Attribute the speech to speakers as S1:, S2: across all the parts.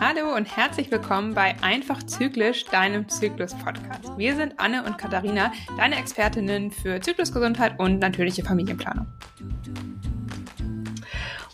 S1: Hallo und herzlich willkommen bei Einfach Zyklisch, deinem Zyklus-Podcast. Wir sind Anne und Katharina, deine Expertinnen für Zyklusgesundheit und natürliche Familienplanung.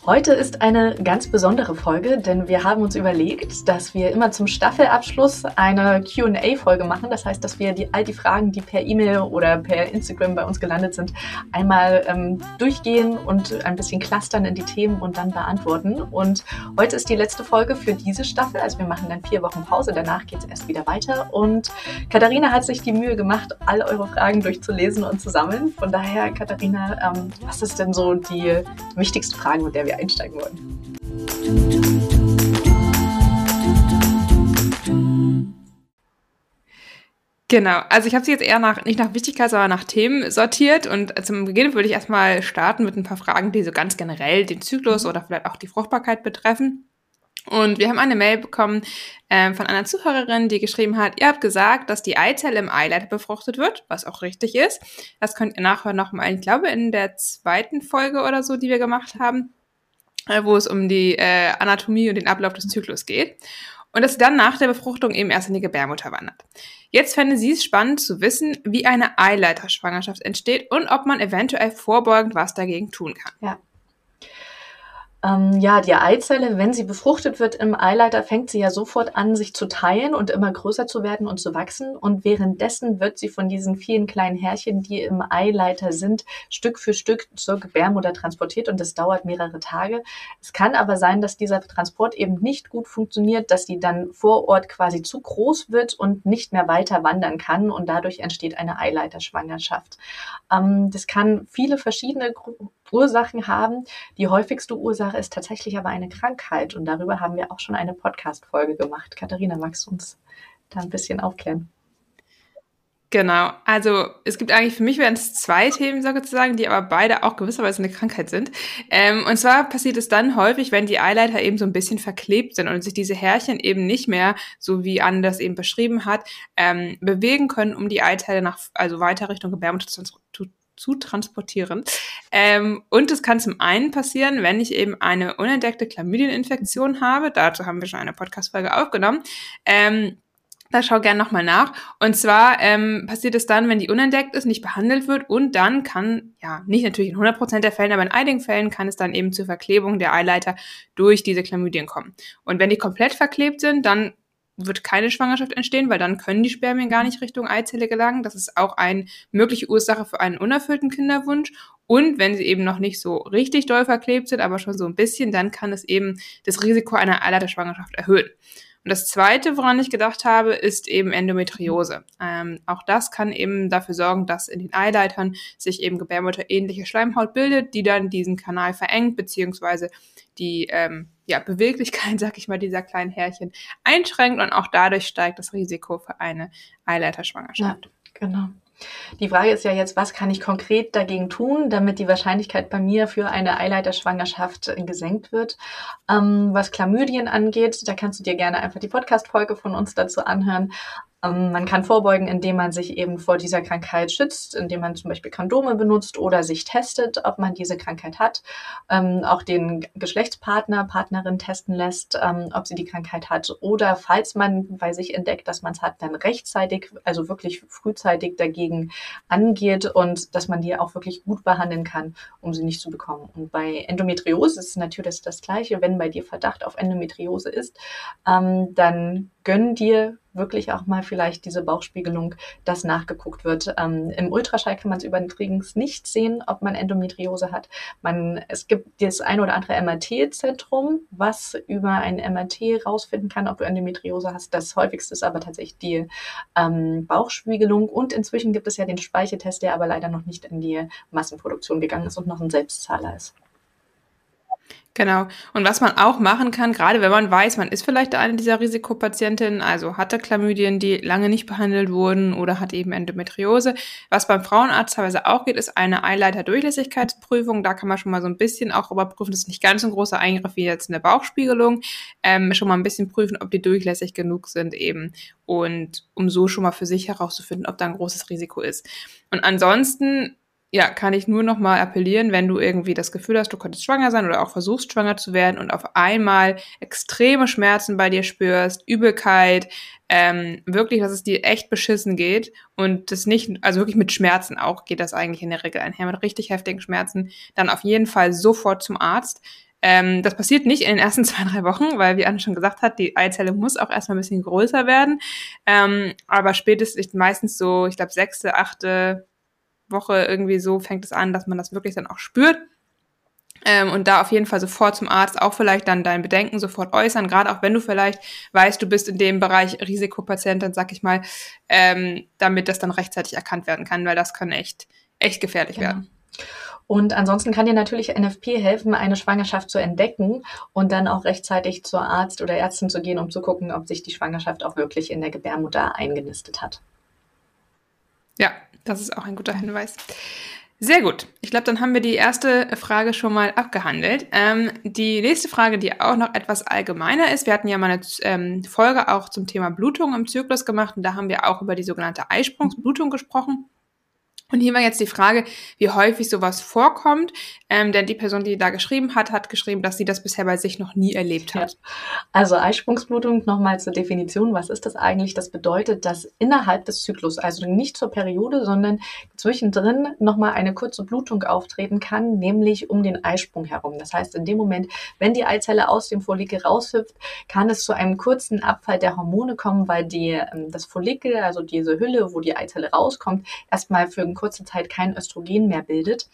S2: Heute ist eine ganz besondere Folge, denn wir haben uns überlegt, dass wir immer zum Staffelabschluss eine QA-Folge machen. Das heißt, dass wir die, all die Fragen, die per E-Mail oder per Instagram bei uns gelandet sind, einmal ähm, durchgehen und ein bisschen clustern in die Themen und dann beantworten. Und heute ist die letzte Folge für diese Staffel. Also wir machen dann vier Wochen Pause. Danach geht es erst wieder weiter. Und Katharina hat sich die Mühe gemacht, all eure Fragen durchzulesen und zu sammeln. Von daher, Katharina, ähm, was ist denn so die wichtigste Frage, mit der wir wir einsteigen wollen.
S1: Genau, also ich habe sie jetzt eher nach, nicht nach Wichtigkeit, sondern nach Themen sortiert. Und zum Beginn würde ich erstmal starten mit ein paar Fragen, die so ganz generell den Zyklus oder vielleicht auch die Fruchtbarkeit betreffen. Und wir haben eine Mail bekommen äh, von einer Zuhörerin, die geschrieben hat, ihr habt gesagt, dass die Eizelle im Eileiter befruchtet wird, was auch richtig ist. Das könnt ihr nachher nochmal, ich glaube, in der zweiten Folge oder so, die wir gemacht haben. Äh, wo es um die äh, Anatomie und den Ablauf des Zyklus geht. Und dass sie dann nach der Befruchtung eben erst in die Gebärmutter wandert. Jetzt fände sie es spannend zu wissen, wie eine Eileiterschwangerschaft entsteht und ob man eventuell vorbeugend was dagegen tun kann.
S2: Ja. Ähm, ja, die Eizelle, wenn sie befruchtet wird im Eileiter, fängt sie ja sofort an, sich zu teilen und immer größer zu werden und zu wachsen. Und währenddessen wird sie von diesen vielen kleinen Härchen, die im Eileiter sind, Stück für Stück zur Gebärmutter transportiert und das dauert mehrere Tage. Es kann aber sein, dass dieser Transport eben nicht gut funktioniert, dass sie dann vor Ort quasi zu groß wird und nicht mehr weiter wandern kann und dadurch entsteht eine Eileiterschwangerschaft. Ähm, das kann viele verschiedene Ursachen haben. Die häufigste Ursache ist tatsächlich aber eine Krankheit und darüber haben wir auch schon eine Podcast-Folge gemacht. Katharina, magst du uns da ein bisschen aufklären?
S1: Genau, also es gibt eigentlich für mich wären es zwei Themen sozusagen, die aber beide auch gewisserweise eine Krankheit sind. Ähm, und zwar passiert es dann häufig, wenn die Eileiter eben so ein bisschen verklebt sind und sich diese Härchen eben nicht mehr, so wie Anne das eben beschrieben hat, ähm, bewegen können, um die Eiteile nach, also weiter Richtung Gebärmutter zu, zu transportieren. Ähm, und es kann zum einen passieren, wenn ich eben eine unentdeckte Chlamydieninfektion habe. Dazu haben wir schon eine Podcast-Folge aufgenommen. Ähm, da schau gerne nochmal nach. Und zwar ähm, passiert es dann, wenn die unentdeckt ist, nicht behandelt wird und dann kann, ja, nicht natürlich in 100% der Fällen, aber in einigen Fällen kann es dann eben zur Verklebung der Eileiter durch diese Chlamydien kommen. Und wenn die komplett verklebt sind, dann wird keine Schwangerschaft entstehen, weil dann können die Spermien gar nicht Richtung Eizelle gelangen. Das ist auch eine mögliche Ursache für einen unerfüllten Kinderwunsch. Und wenn sie eben noch nicht so richtig doll verklebt sind, aber schon so ein bisschen, dann kann es eben das Risiko einer Eileiterschwangerschaft erhöhen. Und das Zweite, woran ich gedacht habe, ist eben Endometriose. Ähm, auch das kann eben dafür sorgen, dass in den Eileitern sich eben gebärmutterähnliche Schleimhaut bildet, die dann diesen Kanal verengt, beziehungsweise die ähm, ja, Beweglichkeit, sag ich mal, dieser kleinen Härchen einschränkt und auch dadurch steigt das Risiko für eine Eileiterschwangerschaft.
S2: Ja, genau. Die Frage ist ja jetzt, was kann ich konkret dagegen tun, damit die Wahrscheinlichkeit bei mir für eine Eileiterschwangerschaft gesenkt wird. Ähm, was Chlamydien angeht, da kannst du dir gerne einfach die Podcast-Folge von uns dazu anhören. Ähm, man kann vorbeugen, indem man sich eben vor dieser Krankheit schützt, indem man zum Beispiel Kondome benutzt oder sich testet, ob man diese Krankheit hat. Ähm, auch den Geschlechtspartner, Partnerin testen lässt, ähm, ob sie die Krankheit hat. Oder falls man bei sich entdeckt, dass man es hat, dann rechtzeitig, also wirklich frühzeitig dagegen angeht und dass man die auch wirklich gut behandeln kann, um sie nicht zu bekommen. Und bei Endometriose ist natürlich das Gleiche. Wenn bei dir Verdacht auf Endometriose ist, ähm, dann gönn dir wirklich auch mal vielleicht diese Bauchspiegelung, dass nachgeguckt wird. Ähm, Im Ultraschall kann man es übrigens nicht sehen, ob man Endometriose hat. Man, es gibt das ein oder andere MRT-Zentrum, was über ein MRT rausfinden kann, ob du Endometriose hast. Das häufigste ist aber tatsächlich die ähm, Bauchspiegelung. Und inzwischen gibt es ja den Speicheltest, der aber leider noch nicht in die Massenproduktion gegangen ist und noch ein Selbstzahler ist.
S1: Genau. Und was man auch machen kann, gerade wenn man weiß, man ist vielleicht eine dieser Risikopatientinnen, also hatte Chlamydien, die lange nicht behandelt wurden oder hat eben Endometriose. Was beim Frauenarzt teilweise auch geht, ist eine Eileiter-Durchlässigkeitsprüfung. Da kann man schon mal so ein bisschen auch überprüfen, das ist nicht ganz so ein großer Eingriff wie jetzt eine Bauchspiegelung, ähm, schon mal ein bisschen prüfen, ob die durchlässig genug sind eben und um so schon mal für sich herauszufinden, ob da ein großes Risiko ist. Und ansonsten ja, kann ich nur noch mal appellieren, wenn du irgendwie das Gefühl hast, du könntest schwanger sein oder auch versuchst schwanger zu werden und auf einmal extreme Schmerzen bei dir spürst, Übelkeit, ähm, wirklich, dass es dir echt beschissen geht und das nicht, also wirklich mit Schmerzen auch geht das eigentlich in der Regel einher, mit richtig heftigen Schmerzen, dann auf jeden Fall sofort zum Arzt. Ähm, das passiert nicht in den ersten zwei, drei Wochen, weil, wie Anne schon gesagt hat, die Eizelle muss auch erstmal ein bisschen größer werden. Ähm, aber spätestens meistens so, ich glaube, sechste, achte, Woche irgendwie so fängt es an, dass man das wirklich dann auch spürt. Ähm, und da auf jeden Fall sofort zum Arzt auch vielleicht dann dein Bedenken sofort äußern, gerade auch wenn du vielleicht weißt, du bist in dem Bereich Risikopatient, dann sag ich mal, ähm, damit das dann rechtzeitig erkannt werden kann, weil das kann echt, echt gefährlich genau. werden.
S2: Und ansonsten kann dir natürlich NFP helfen, eine Schwangerschaft zu entdecken und dann auch rechtzeitig zur Arzt oder Ärztin zu gehen, um zu gucken, ob sich die Schwangerschaft auch wirklich in der Gebärmutter eingenistet hat.
S1: Ja, das ist auch ein guter Hinweis. Sehr gut. Ich glaube, dann haben wir die erste Frage schon mal abgehandelt. Ähm, die nächste Frage, die auch noch etwas allgemeiner ist. Wir hatten ja mal eine ähm, Folge auch zum Thema Blutung im Zyklus gemacht und da haben wir auch über die sogenannte Eisprungsblutung gesprochen. Und hier war jetzt die Frage, wie häufig sowas vorkommt. Ähm, denn die Person, die da geschrieben hat, hat geschrieben, dass sie das bisher bei sich noch nie erlebt hat. Ja.
S2: Also Eisprungsblutung, nochmal zur Definition. Was ist das eigentlich? Das bedeutet, dass innerhalb des Zyklus, also nicht zur Periode, sondern zwischendrin nochmal eine kurze Blutung auftreten kann, nämlich um den Eisprung herum. Das heißt, in dem Moment, wenn die Eizelle aus dem Follikel raushüpft, kann es zu einem kurzen Abfall der Hormone kommen, weil die, ähm, das Follikel, also diese Hülle, wo die Eizelle rauskommt, erstmal für einen kurze Zeit kein Östrogen mehr bildet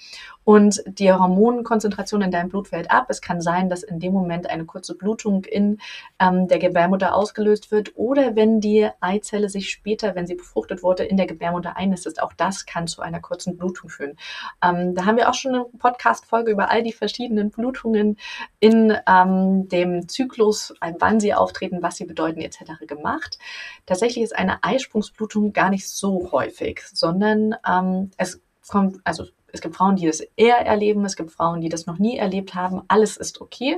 S2: und die Hormonkonzentration in deinem Blut fällt ab. Es kann sein, dass in dem Moment eine kurze Blutung in ähm, der Gebärmutter ausgelöst wird oder wenn die Eizelle sich später, wenn sie befruchtet wurde, in der Gebärmutter einnistet. Auch das kann zu einer kurzen Blutung führen. Ähm, da haben wir auch schon eine Podcast-Folge über all die verschiedenen Blutungen in ähm, dem Zyklus, wann sie auftreten, was sie bedeuten etc. gemacht. Tatsächlich ist eine Eisprungsblutung gar nicht so häufig, sondern ähm, es kommt, also es gibt Frauen, die das eher erleben, es gibt Frauen, die das noch nie erlebt haben. Alles ist okay.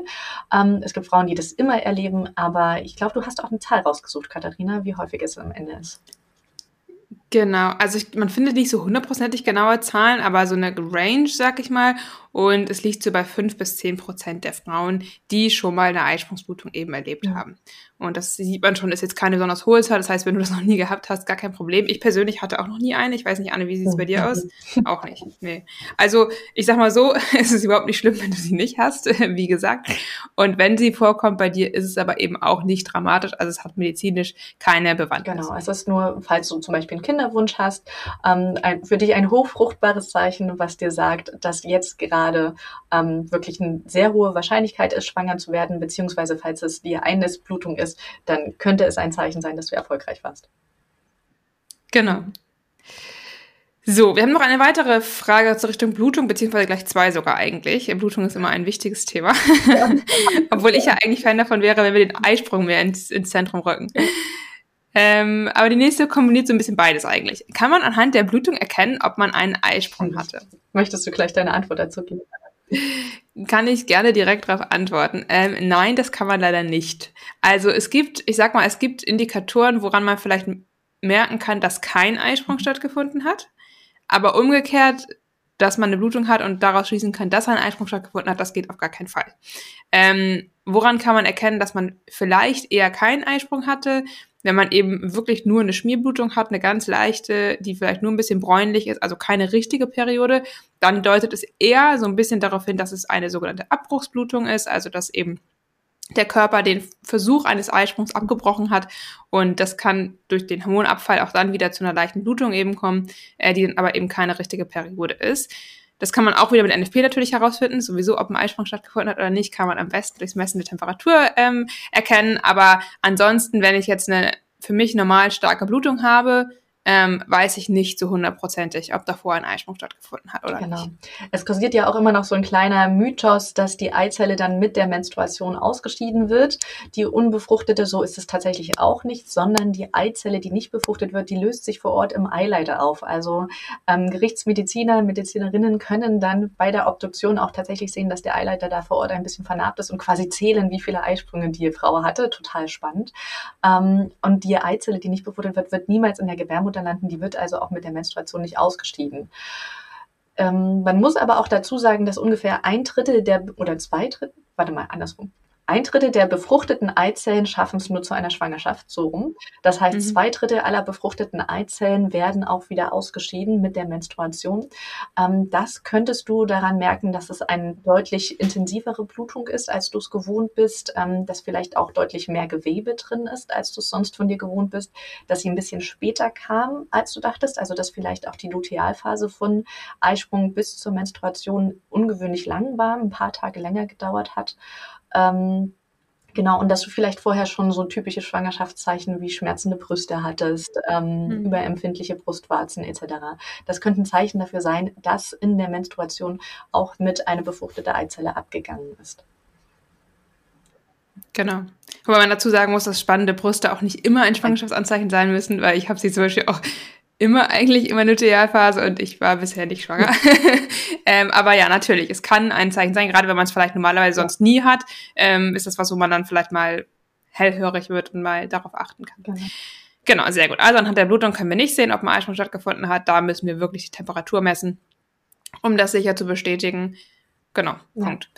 S2: Ähm, es gibt Frauen, die das immer erleben, aber ich glaube, du hast auch eine Zahl rausgesucht, Katharina, wie häufig es am Ende ist.
S1: Genau, also ich, man findet nicht so hundertprozentig genaue Zahlen, aber so eine Range, sag ich mal. Und es liegt so bei fünf bis zehn Prozent der Frauen, die schon mal eine Eisprungsblutung eben erlebt ja. haben. Und das sieht man schon, ist jetzt keine besonders hohe Zahl. Das heißt, wenn du das noch nie gehabt hast, gar kein Problem. Ich persönlich hatte auch noch nie eine. Ich weiß nicht, Anne, wie sieht es bei dir aus? Auch nicht. Nee. Also, ich sag mal so, es ist überhaupt nicht schlimm, wenn du sie nicht hast, wie gesagt. Und wenn sie vorkommt bei dir, ist es aber eben auch nicht dramatisch. Also, es hat medizinisch keine Bewandtnis.
S2: Genau. Es ist nur, falls du zum Beispiel einen Kinderwunsch hast, ähm, ein, für dich ein hochfruchtbares Zeichen, was dir sagt, dass jetzt gerade ähm, wirklich eine sehr hohe Wahrscheinlichkeit ist, schwanger zu werden, beziehungsweise falls es die Einnisblutung ist, dann könnte es ein Zeichen sein, dass du erfolgreich warst.
S1: Genau. So, wir haben noch eine weitere Frage zur Richtung Blutung, beziehungsweise gleich zwei sogar eigentlich. Blutung ist immer ein wichtiges Thema. Obwohl ich ja eigentlich Fan davon wäre, wenn wir den Eisprung mehr ins, ins Zentrum rücken. Ähm, aber die nächste kombiniert so ein bisschen beides eigentlich. Kann man anhand der Blutung erkennen, ob man einen Eisprung hatte?
S2: Möchtest du gleich deine Antwort dazu geben?
S1: Kann ich gerne direkt darauf antworten. Ähm, nein, das kann man leider nicht. Also es gibt, ich sag mal, es gibt Indikatoren, woran man vielleicht merken kann, dass kein Eisprung stattgefunden hat. Aber umgekehrt, dass man eine Blutung hat und daraus schließen kann, dass ein Eisprung stattgefunden hat, das geht auf gar keinen Fall. Ähm, woran kann man erkennen, dass man vielleicht eher keinen Eisprung hatte? Wenn man eben wirklich nur eine Schmierblutung hat, eine ganz leichte, die vielleicht nur ein bisschen bräunlich ist, also keine richtige Periode, dann deutet es eher so ein bisschen darauf hin, dass es eine sogenannte Abbruchsblutung ist, also dass eben der Körper den Versuch eines Eisprungs abgebrochen hat und das kann durch den Hormonabfall auch dann wieder zu einer leichten Blutung eben kommen, äh, die dann aber eben keine richtige Periode ist. Das kann man auch wieder mit NFP natürlich herausfinden. Sowieso, ob ein Eisprung stattgefunden hat oder nicht, kann man am besten durchs Messen der Temperatur ähm, erkennen. Aber ansonsten, wenn ich jetzt eine für mich normal starke Blutung habe, ähm, weiß ich nicht so hundertprozentig, ob davor ein Eisprung stattgefunden hat oder genau. nicht.
S2: Es kursiert ja auch immer noch so ein kleiner Mythos, dass die Eizelle dann mit der Menstruation ausgeschieden wird. Die unbefruchtete, so ist es tatsächlich auch nicht, sondern die Eizelle, die nicht befruchtet wird, die löst sich vor Ort im Eileiter auf. Also ähm, Gerichtsmediziner, Medizinerinnen können dann bei der Obduktion auch tatsächlich sehen, dass der Eileiter da vor Ort ein bisschen vernarbt ist und quasi zählen, wie viele Eisprünge die Frau hatte. Total spannend. Ähm, und die Eizelle, die nicht befruchtet wird, wird niemals in der Gebärmutter landen. Die wird also auch mit der Menstruation nicht ausgeschieden. Ähm, man muss aber auch dazu sagen, dass ungefähr ein Drittel der, oder zwei Drittel, warte mal, andersrum. Ein Drittel der befruchteten Eizellen schaffen es nur zu einer Schwangerschaft, so rum. Das heißt, mhm. zwei Drittel aller befruchteten Eizellen werden auch wieder ausgeschieden mit der Menstruation. Ähm, das könntest du daran merken, dass es eine deutlich intensivere Blutung ist, als du es gewohnt bist, ähm, dass vielleicht auch deutlich mehr Gewebe drin ist, als du es sonst von dir gewohnt bist, dass sie ein bisschen später kam, als du dachtest, also dass vielleicht auch die Lutealphase von Eisprung bis zur Menstruation ungewöhnlich lang war, ein paar Tage länger gedauert hat. Ähm, Genau, und dass du vielleicht vorher schon so typische Schwangerschaftszeichen wie schmerzende Brüste hattest, ähm, mhm. überempfindliche Brustwarzen etc. Das könnten Zeichen dafür sein, dass in der Menstruation auch mit einer befruchtete Eizelle abgegangen ist.
S1: Genau. Wobei man dazu sagen muss, dass spannende Brüste auch nicht immer ein Schwangerschaftsanzeichen sein müssen, weil ich habe sie zum Beispiel auch immer eigentlich immer eine Lutealphase und ich war bisher nicht schwanger. ähm, aber ja, natürlich, es kann ein Zeichen sein, gerade wenn man es vielleicht normalerweise sonst nie hat, ähm, ist das was, wo man dann vielleicht mal hellhörig wird und mal darauf achten kann. Genau. Genau, sehr gut. Also anhand der Blutung können wir nicht sehen, ob ein Eisprung stattgefunden hat. Da müssen wir wirklich die Temperatur messen, um das sicher zu bestätigen. Genau, ja. Punkt.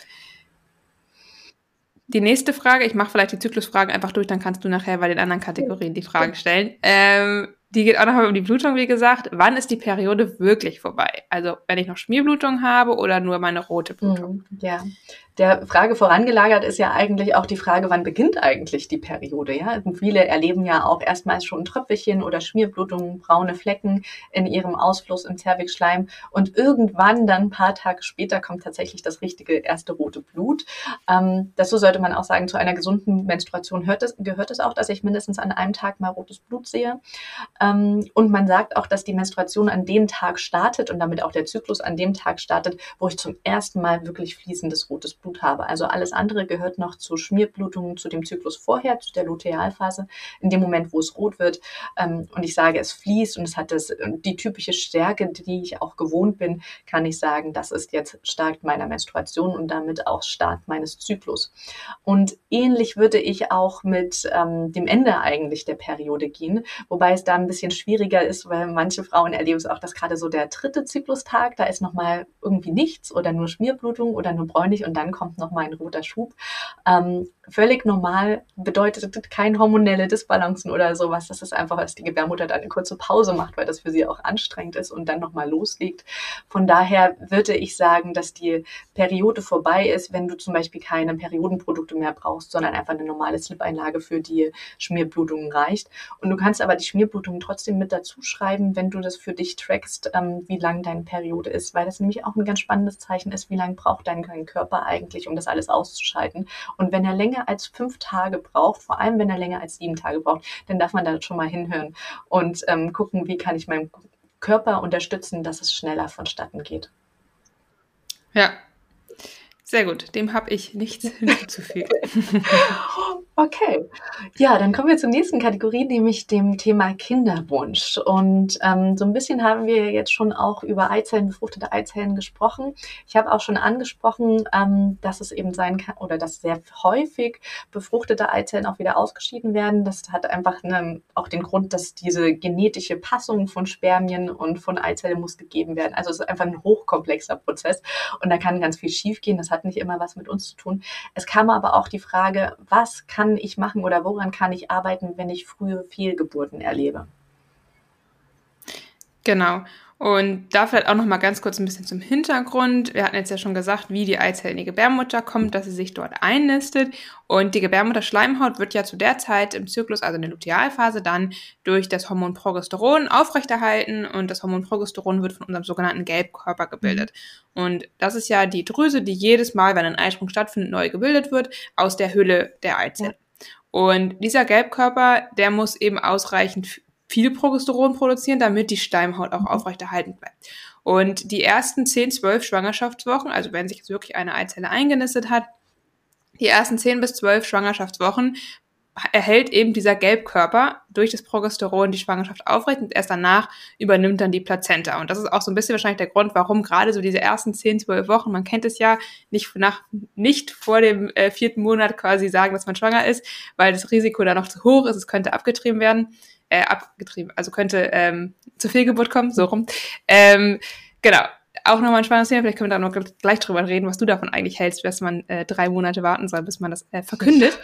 S1: Die nächste Frage, ich mache vielleicht die Zyklusfragen einfach durch, dann kannst du nachher bei den anderen Kategorien die Frage stellen. Ähm, die geht auch nochmal um die Blutung, wie gesagt. Wann ist die Periode wirklich vorbei? Also, wenn ich noch Schmierblutung habe oder nur meine rote Blutung?
S2: Hm, ja, der Frage vorangelagert ist ja eigentlich auch die Frage, wann beginnt eigentlich die Periode? Ja, viele erleben ja auch erstmals schon Tröpfelchen oder Schmierblutungen, braune Flecken in ihrem Ausfluss im Zervixschleim und irgendwann dann ein paar Tage später kommt tatsächlich das richtige erste rote Blut. Ähm, dazu sollte man auch sagen, zu einer gesunden Menstruation es, gehört es auch, dass ich mindestens an einem Tag mal rotes Blut sehe. Ähm, und man sagt auch, dass die Menstruation an dem Tag startet und damit auch der Zyklus an dem Tag startet, wo ich zum ersten Mal wirklich fließendes rotes Blut Blut habe. Also alles andere gehört noch zu Schmierblutungen, zu dem Zyklus vorher, zu der Lutealphase, in dem Moment, wo es rot wird. Ähm, und ich sage, es fließt und es hat das, die typische Stärke, die ich auch gewohnt bin, kann ich sagen, das ist jetzt Start meiner Menstruation und damit auch Start meines Zyklus. Und ähnlich würde ich auch mit ähm, dem Ende eigentlich der Periode gehen, wobei es da ein bisschen schwieriger ist, weil manche Frauen erleben es auch, dass gerade so der dritte Zyklustag, da ist nochmal irgendwie nichts oder nur Schmierblutung oder nur bräunlich und dann kommt noch mal ein roter Schub. Ähm, völlig normal bedeutet kein hormonelle Disbalancen oder sowas. Das ist einfach, dass die Gebärmutter dann eine kurze Pause macht, weil das für sie auch anstrengend ist und dann noch mal loslegt. Von daher würde ich sagen, dass die Periode vorbei ist, wenn du zum Beispiel keine Periodenprodukte mehr brauchst, sondern einfach eine normale Slip-Einlage für die Schmierblutungen reicht. Und du kannst aber die Schmierblutungen trotzdem mit dazu schreiben, wenn du das für dich trackst, ähm, wie lang deine Periode ist, weil das nämlich auch ein ganz spannendes Zeichen ist, wie lange braucht dein Körper eigentlich, um das alles auszuschalten. Und wenn er länger als fünf Tage braucht, vor allem wenn er länger als sieben Tage braucht, dann darf man da schon mal hinhören und ähm, gucken, wie kann ich meinen Körper unterstützen, dass es schneller vonstatten geht.
S1: Ja, sehr gut, dem habe ich nichts hinzuzufügen.
S2: okay, ja, dann kommen wir zur nächsten Kategorie, nämlich dem Thema Kinderwunsch. Und ähm, so ein bisschen haben wir jetzt schon auch über Eizellen, befruchtete Eizellen gesprochen. Ich habe auch schon angesprochen, ähm, dass es eben sein kann oder dass sehr häufig befruchtete Eizellen auch wieder ausgeschieden werden. Das hat einfach eine, auch den Grund, dass diese genetische Passung von Spermien und von Eizellen muss gegeben werden. Also es ist einfach ein hochkomplexer Prozess und da kann ganz viel schiefgehen. Das hat nicht immer was mit uns zu tun. Es kam aber auch die Frage, was kann ich machen oder woran kann ich arbeiten, wenn ich frühe Fehlgeburten erlebe?
S1: Genau. Und da vielleicht auch noch mal ganz kurz ein bisschen zum Hintergrund. Wir hatten jetzt ja schon gesagt, wie die Eizelle in die Gebärmutter kommt, dass sie sich dort einnistet. Und die Gebärmutterschleimhaut wird ja zu der Zeit im Zyklus, also in der Lutealphase, dann durch das Hormon Progesteron aufrechterhalten. Und das Hormon Progesteron wird von unserem sogenannten Gelbkörper gebildet. Mhm. Und das ist ja die Drüse, die jedes Mal, wenn ein Eisprung stattfindet, neu gebildet wird aus der Hülle der Eizelle. Und dieser Gelbkörper, der muss eben ausreichend viel Progesteron produzieren, damit die Steimhaut auch mhm. aufrechterhalten bleibt. Und die ersten 10, 12 Schwangerschaftswochen, also wenn sich jetzt wirklich eine Eizelle eingenistet hat, die ersten 10 bis 12 Schwangerschaftswochen erhält eben dieser Gelbkörper durch das Progesteron die Schwangerschaft aufrecht und erst danach übernimmt dann die Plazenta. Und das ist auch so ein bisschen wahrscheinlich der Grund, warum gerade so diese ersten 10, 12 Wochen, man kennt es ja, nicht, nach, nicht vor dem äh, vierten Monat quasi sagen, dass man schwanger ist, weil das Risiko da noch zu hoch ist, es könnte abgetrieben werden äh, abgetrieben, also könnte ähm, zur Fehlgeburt kommen, so rum. Ähm, genau. auch nochmal ein spannendes Thema, vielleicht können wir da noch gleich drüber reden, was du davon eigentlich hältst, dass man äh, drei Monate warten soll, bis man das äh, verkündet.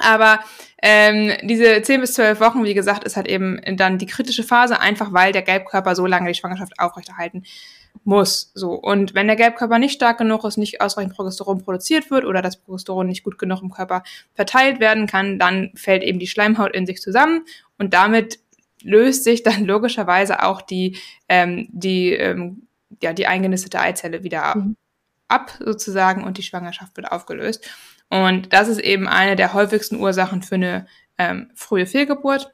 S1: Aber ähm, diese 10 bis 12 Wochen, wie gesagt, ist halt eben dann die kritische Phase, einfach weil der Gelbkörper so lange die Schwangerschaft aufrechterhalten muss. So. Und wenn der Gelbkörper nicht stark genug ist, nicht ausreichend Progesteron produziert wird oder das Progesteron nicht gut genug im Körper verteilt werden kann, dann fällt eben die Schleimhaut in sich zusammen und damit löst sich dann logischerweise auch die, ähm, die, ähm, ja, die eingenistete Eizelle wieder mhm. ab, sozusagen, und die Schwangerschaft wird aufgelöst. Und das ist eben eine der häufigsten Ursachen für eine ähm, frühe Fehlgeburt.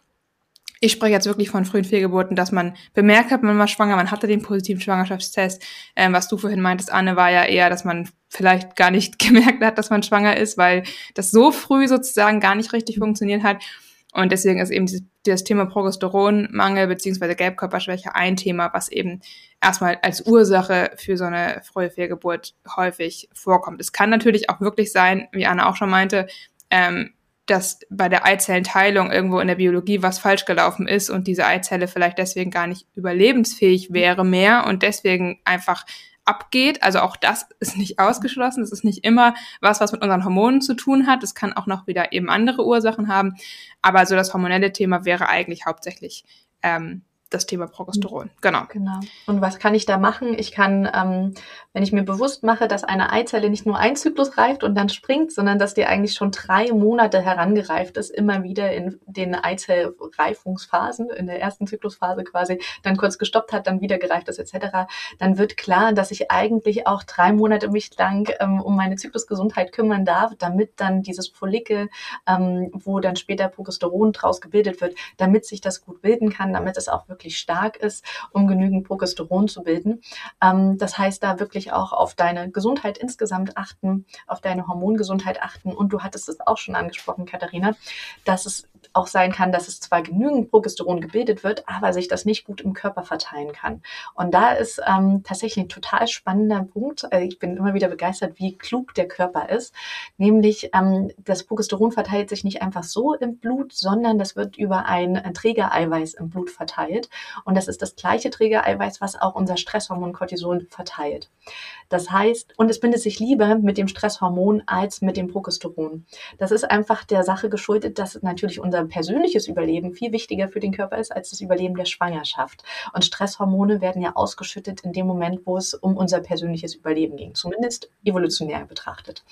S1: Ich spreche jetzt wirklich von frühen Fehlgeburten, dass man bemerkt hat, man war schwanger, man hatte den positiven Schwangerschaftstest. Ähm, was du vorhin meintest, Anne, war ja eher, dass man vielleicht gar nicht gemerkt hat, dass man schwanger ist, weil das so früh sozusagen gar nicht richtig funktioniert hat. Und deswegen ist eben das Thema Progesteronmangel beziehungsweise Gelbkörperschwäche ein Thema, was eben erstmal als Ursache für so eine frühe Fehlgeburt häufig vorkommt. Es kann natürlich auch wirklich sein, wie Anna auch schon meinte, ähm, dass bei der Eizellenteilung irgendwo in der Biologie was falsch gelaufen ist und diese Eizelle vielleicht deswegen gar nicht überlebensfähig wäre mehr und deswegen einfach abgeht. Also auch das ist nicht ausgeschlossen. Das ist nicht immer was, was mit unseren Hormonen zu tun hat. Es kann auch noch wieder eben andere Ursachen haben. Aber so das hormonelle Thema wäre eigentlich hauptsächlich ähm, das Thema Progesteron. Genau.
S2: Genau. Und was kann ich da machen? Ich kann, ähm, wenn ich mir bewusst mache, dass eine Eizelle nicht nur ein Zyklus reift und dann springt, sondern dass die eigentlich schon drei Monate herangereift ist, immer wieder in den Eizellreifungsphasen, in der ersten Zyklusphase quasi, dann kurz gestoppt hat, dann wieder gereift ist etc., dann wird klar, dass ich eigentlich auch drei Monate mich lang ähm, um meine Zyklusgesundheit kümmern darf, damit dann dieses Follikel, ähm, wo dann später Progesteron draus gebildet wird, damit sich das gut bilden kann, damit es auch wirklich wirklich stark ist, um genügend Progesteron zu bilden. Ähm, das heißt, da wirklich auch auf deine Gesundheit insgesamt achten, auf deine Hormongesundheit achten. Und du hattest es auch schon angesprochen, Katharina, dass es auch sein kann, dass es zwar genügend Progesteron gebildet wird, aber sich das nicht gut im Körper verteilen kann. Und da ist ähm, tatsächlich ein total spannender Punkt. Also ich bin immer wieder begeistert, wie klug der Körper ist. Nämlich ähm, das Progesteron verteilt sich nicht einfach so im Blut, sondern das wird über ein Trägereiweiß im Blut verteilt. Und das ist das gleiche Trägereiweiß, was auch unser Stresshormon Cortisol verteilt. Das heißt, und es bindet sich lieber mit dem Stresshormon als mit dem Progesteron. Das ist einfach der Sache geschuldet, dass natürlich unser persönliches Überleben viel wichtiger für den Körper ist als das Überleben der Schwangerschaft. Und Stresshormone werden ja ausgeschüttet in dem Moment, wo es um unser persönliches Überleben ging, zumindest evolutionär betrachtet.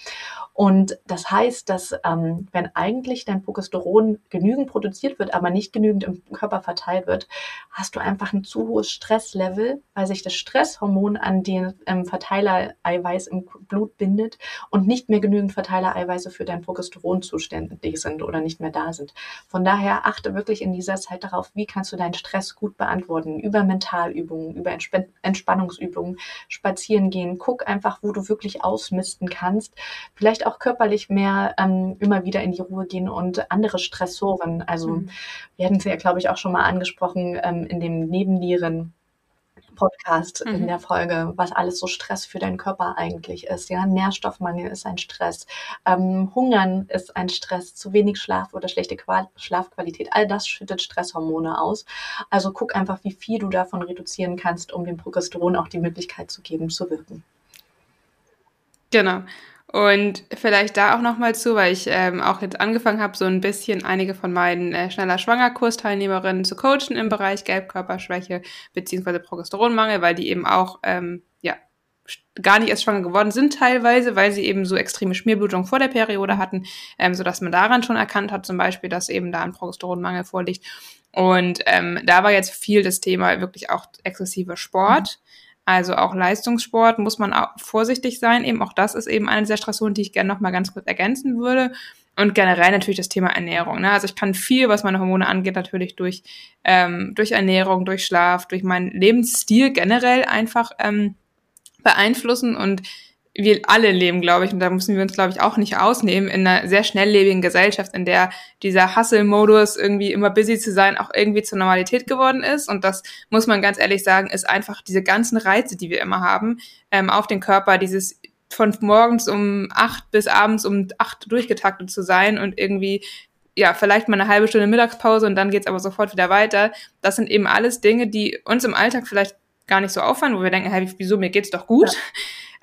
S2: Und das heißt, dass ähm, wenn eigentlich dein Progesteron genügend produziert wird, aber nicht genügend im Körper verteilt wird, hast du einfach ein zu hohes Stresslevel, weil sich das Stresshormon an den ähm, Verteilereiweiß im Blut bindet und nicht mehr genügend Verteilereiweiße für dein Progesteron zuständig sind oder nicht mehr da sind. Von daher achte wirklich in dieser Zeit darauf, wie kannst du deinen Stress gut beantworten. Über Mentalübungen, über Entsp Entspannungsübungen, spazieren gehen. Guck einfach, wo du wirklich ausmisten kannst. Vielleicht auch körperlich mehr ähm, immer wieder in die Ruhe gehen und andere Stressoren. Also mhm. wir hatten es ja, glaube ich, auch schon mal angesprochen ähm, in dem Nebennieren. Podcast mhm. in der Folge, was alles so Stress für deinen Körper eigentlich ist. Ja, Nährstoffmangel ist ein Stress, ähm, Hungern ist ein Stress, zu wenig Schlaf oder schlechte Qual Schlafqualität. All das schüttet Stresshormone aus. Also guck einfach, wie viel du davon reduzieren kannst, um dem Progesteron auch die Möglichkeit zu geben, zu wirken.
S1: Genau. Und vielleicht da auch nochmal zu, weil ich ähm, auch jetzt angefangen habe, so ein bisschen einige von meinen äh, schneller Schwangerkursteilnehmerinnen zu coachen im Bereich Gelbkörperschwäche beziehungsweise Progesteronmangel, weil die eben auch ähm, ja gar nicht erst schwanger geworden sind teilweise, weil sie eben so extreme Schmierblutung vor der Periode hatten, ähm, so dass man daran schon erkannt hat, zum Beispiel, dass eben da ein Progesteronmangel vorliegt. Und ähm, da war jetzt viel das Thema wirklich auch exzessiver Sport. Mhm also auch Leistungssport muss man auch vorsichtig sein. Eben auch das ist eben eine dieser Stressoren, die ich gerne noch mal ganz kurz ergänzen würde. Und generell natürlich das Thema Ernährung. Ne? Also ich kann viel, was meine Hormone angeht, natürlich durch, ähm, durch Ernährung, durch Schlaf, durch meinen Lebensstil generell einfach ähm, beeinflussen. Und wir alle leben, glaube ich, und da müssen wir uns, glaube ich, auch nicht ausnehmen, in einer sehr schnelllebigen Gesellschaft, in der dieser Hustle-Modus, irgendwie immer busy zu sein, auch irgendwie zur Normalität geworden ist. Und das muss man ganz ehrlich sagen, ist einfach diese ganzen Reize, die wir immer haben, ähm, auf den Körper, dieses von morgens um acht bis abends um acht durchgetaktet zu sein und irgendwie ja, vielleicht mal eine halbe Stunde Mittagspause und dann geht's aber sofort wieder weiter. Das sind eben alles Dinge, die uns im Alltag vielleicht gar nicht so auffallen, wo wir denken, hey, wieso, mir geht's doch gut. Ja.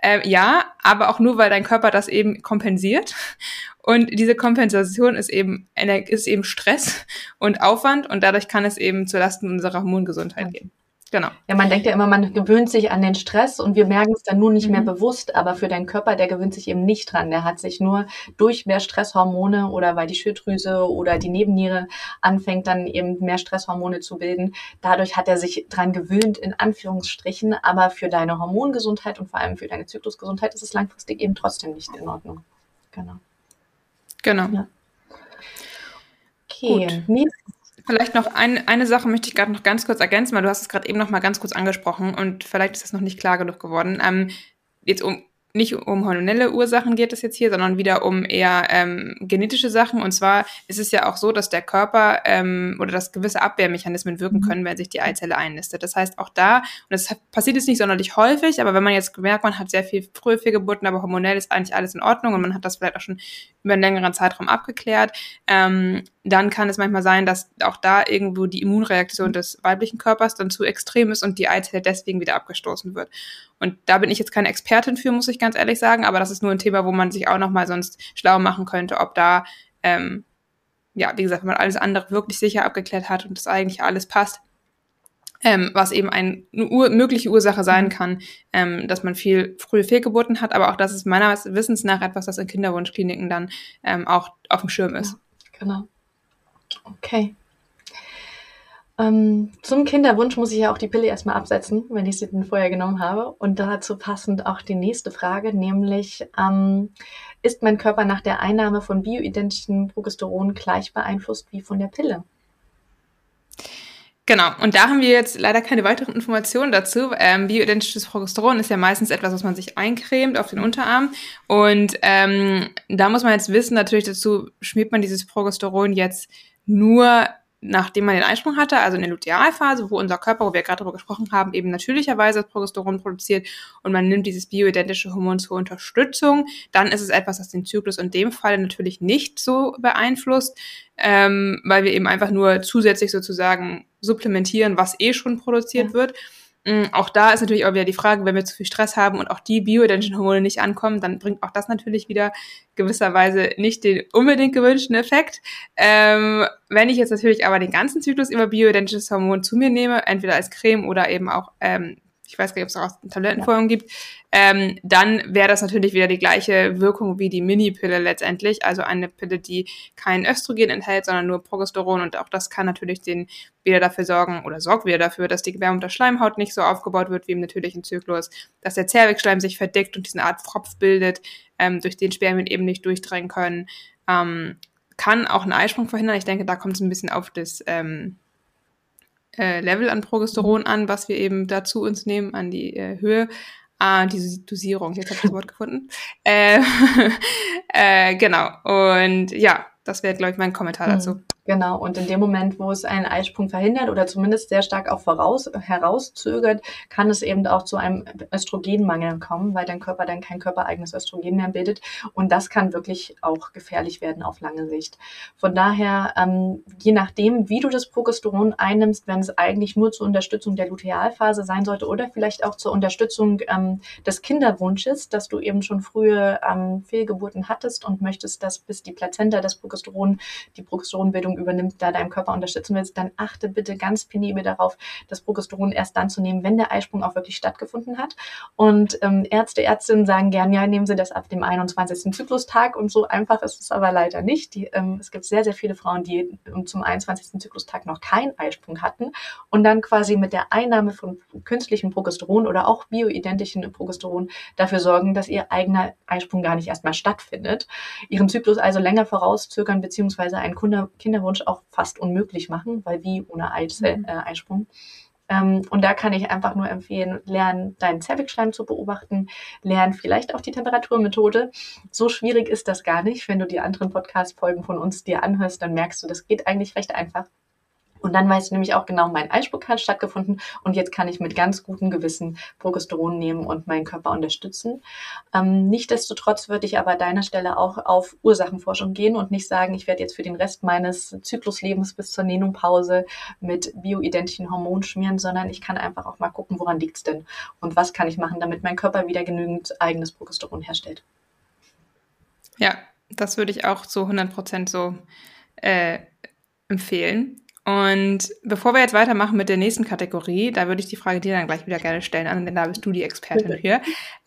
S1: Äh, ja, aber auch nur, weil dein Körper das eben kompensiert. Und diese Kompensation ist eben, ist eben Stress und Aufwand und dadurch kann es eben zulasten unserer Hormongesundheit ja. gehen.
S2: Genau. Ja, man denkt ja immer, man gewöhnt sich an den Stress und wir merken es dann nur nicht mhm. mehr bewusst, aber für deinen Körper, der gewöhnt sich eben nicht dran. Der hat sich nur durch mehr Stresshormone oder weil die Schilddrüse oder die Nebenniere anfängt, dann eben mehr Stresshormone zu bilden. Dadurch hat er sich dran gewöhnt, in Anführungsstrichen, aber für deine Hormongesundheit und vor allem für deine Zyklusgesundheit ist es langfristig eben trotzdem nicht in Ordnung. Genau.
S1: Genau. Ja. Okay, Gut. Vielleicht noch ein, eine Sache möchte ich gerade noch ganz kurz ergänzen, weil du hast es gerade eben noch mal ganz kurz angesprochen und vielleicht ist das noch nicht klar genug geworden. Ähm, jetzt um nicht um hormonelle Ursachen geht es jetzt hier, sondern wieder um eher ähm, genetische Sachen. Und zwar ist es ja auch so, dass der Körper ähm, oder dass gewisse Abwehrmechanismen wirken mhm. können, wenn sich die Eizelle einnistet. Das heißt, auch da, und das passiert jetzt nicht sonderlich häufig, aber wenn man jetzt gemerkt, man hat sehr viel frühe Fehlgeburten, aber hormonell ist eigentlich alles in Ordnung und man hat das vielleicht auch schon über einen längeren Zeitraum abgeklärt, ähm, dann kann es manchmal sein, dass auch da irgendwo die Immunreaktion mhm. des weiblichen Körpers dann zu extrem ist und die Eizelle deswegen wieder abgestoßen wird. Und da bin ich jetzt keine Expertin für, muss ich ganz ehrlich sagen, aber das ist nur ein Thema, wo man sich auch nochmal sonst schlau machen könnte, ob da, ähm, ja, wie gesagt, wenn man alles andere wirklich sicher abgeklärt hat und das eigentlich alles passt, ähm, was eben eine Ur mögliche Ursache sein mhm. kann, ähm, dass man viel frühe Fehlgeburten hat, aber auch das ist meiner Wissens nach etwas, das in Kinderwunschkliniken dann ähm, auch auf dem Schirm ist.
S2: Ja, genau. Okay. Ähm, zum Kinderwunsch muss ich ja auch die Pille erstmal absetzen, wenn ich sie denn vorher genommen habe. Und dazu passend auch die nächste Frage, nämlich ähm, ist mein Körper nach der Einnahme von bioidentischen Progesteron gleich beeinflusst wie von der Pille?
S1: Genau, und da haben wir jetzt leider keine weiteren Informationen dazu. Ähm, bioidentisches Progesteron ist ja meistens etwas, was man sich eincremt auf den Unterarm. Und ähm, da muss man jetzt wissen, natürlich dazu schmiert man dieses Progesteron jetzt nur nachdem man den Einsprung hatte, also in der Lutealphase, wo unser Körper, wo wir gerade darüber gesprochen haben, eben natürlicherweise das Progesteron produziert und man nimmt dieses bioidentische Hormon zur Unterstützung, dann ist es etwas, das den Zyklus in dem Fall natürlich nicht so beeinflusst, ähm, weil wir eben einfach nur zusätzlich sozusagen supplementieren, was eh schon produziert ja. wird. Mm, auch da ist natürlich auch wieder die Frage, wenn wir zu viel Stress haben und auch die bioidenischen Hormone nicht ankommen, dann bringt auch das natürlich wieder gewisserweise nicht den unbedingt gewünschten Effekt. Ähm, wenn ich jetzt natürlich aber den ganzen Zyklus über bioidentisches Hormon zu mir nehme, entweder als Creme oder eben auch ähm, ich weiß gar nicht, ob es auch Tablettenform ja. gibt, ähm, dann wäre das natürlich wieder die gleiche Wirkung wie die Mini-Pille letztendlich. Also eine Pille, die kein Östrogen enthält, sondern nur Progesteron. Und auch das kann natürlich den wieder dafür sorgen oder sorgt wieder dafür, dass die Gewärmung der Schleimhaut nicht so aufgebaut wird wie im natürlichen Zyklus, dass der Zervixschleim sich verdickt und diese Art Pfropf bildet, ähm, durch den Spermien eben nicht durchdrängen können. Ähm, kann auch einen Eisprung verhindern. Ich denke, da kommt es ein bisschen auf das ähm, äh, Level an Progesteron an, was wir eben dazu uns nehmen, an die äh, Höhe. Ah, diese Dosierung, jetzt habe ich das Wort gefunden. Äh, äh, genau. Und ja, das wäre, glaube ich, mein Kommentar hm. dazu.
S2: Genau, und in dem Moment, wo es einen Eisprung verhindert oder zumindest sehr stark auch voraus, herauszögert, kann es eben auch zu einem Östrogenmangel kommen, weil dein Körper dann kein körpereigenes Östrogen mehr bildet. Und das kann wirklich auch gefährlich werden auf lange Sicht. Von daher, ähm, je nachdem, wie du das Progesteron einnimmst, wenn es eigentlich nur zur Unterstützung der Lutealphase sein sollte oder vielleicht auch zur Unterstützung ähm, des Kinderwunsches, dass du eben schon frühe ähm, Fehlgeburten hattest und möchtest, dass bis die Plazenta das Progesteron, die Progesteronbildung übernimmt, da deinem Körper unterstützen willst, dann achte bitte ganz penibel darauf, das Progesteron erst dann zu nehmen, wenn der Eisprung auch wirklich stattgefunden hat. Und ähm, Ärzte, Ärztinnen sagen gern, ja, nehmen Sie das ab dem 21. Zyklustag und so einfach ist es aber leider nicht. Die, ähm, es gibt sehr, sehr viele Frauen, die zum 21. Zyklustag noch keinen Eisprung hatten und dann quasi mit der Einnahme von künstlichem Progesteron oder auch bioidentischen Progesteron dafür sorgen, dass ihr eigener Eisprung gar nicht erstmal stattfindet, ihren Zyklus also länger vorauszögern beziehungsweise einen Kinder Kinderwunsch auch fast unmöglich machen, weil wie ohne Eizell, mhm. äh, Eisprung. Ähm, und da kann ich einfach nur empfehlen, lernen, deinen Zervixschleim zu beobachten, lernen vielleicht auch die Temperaturmethode. So schwierig ist das gar nicht. Wenn du die anderen Podcast-Folgen von uns dir anhörst, dann merkst du, das geht eigentlich recht einfach. Und dann weißt du nämlich auch genau, mein Eisprung hat stattgefunden und jetzt kann ich mit ganz gutem Gewissen Progesteron nehmen und meinen Körper unterstützen. Ähm, Nichtsdestotrotz würde ich aber deiner Stelle auch auf Ursachenforschung gehen und nicht sagen, ich werde jetzt für den Rest meines Zykluslebens bis zur Nenupause mit bioidentischen Hormonen schmieren, sondern ich kann einfach auch mal gucken, woran liegt's denn und was kann ich machen, damit mein Körper wieder genügend eigenes Progesteron herstellt.
S1: Ja, das würde ich auch zu 100 Prozent so äh, empfehlen. Und bevor wir jetzt weitermachen mit der nächsten Kategorie, da würde ich die Frage dir dann gleich wieder gerne stellen, an, denn da bist du die Expertin für.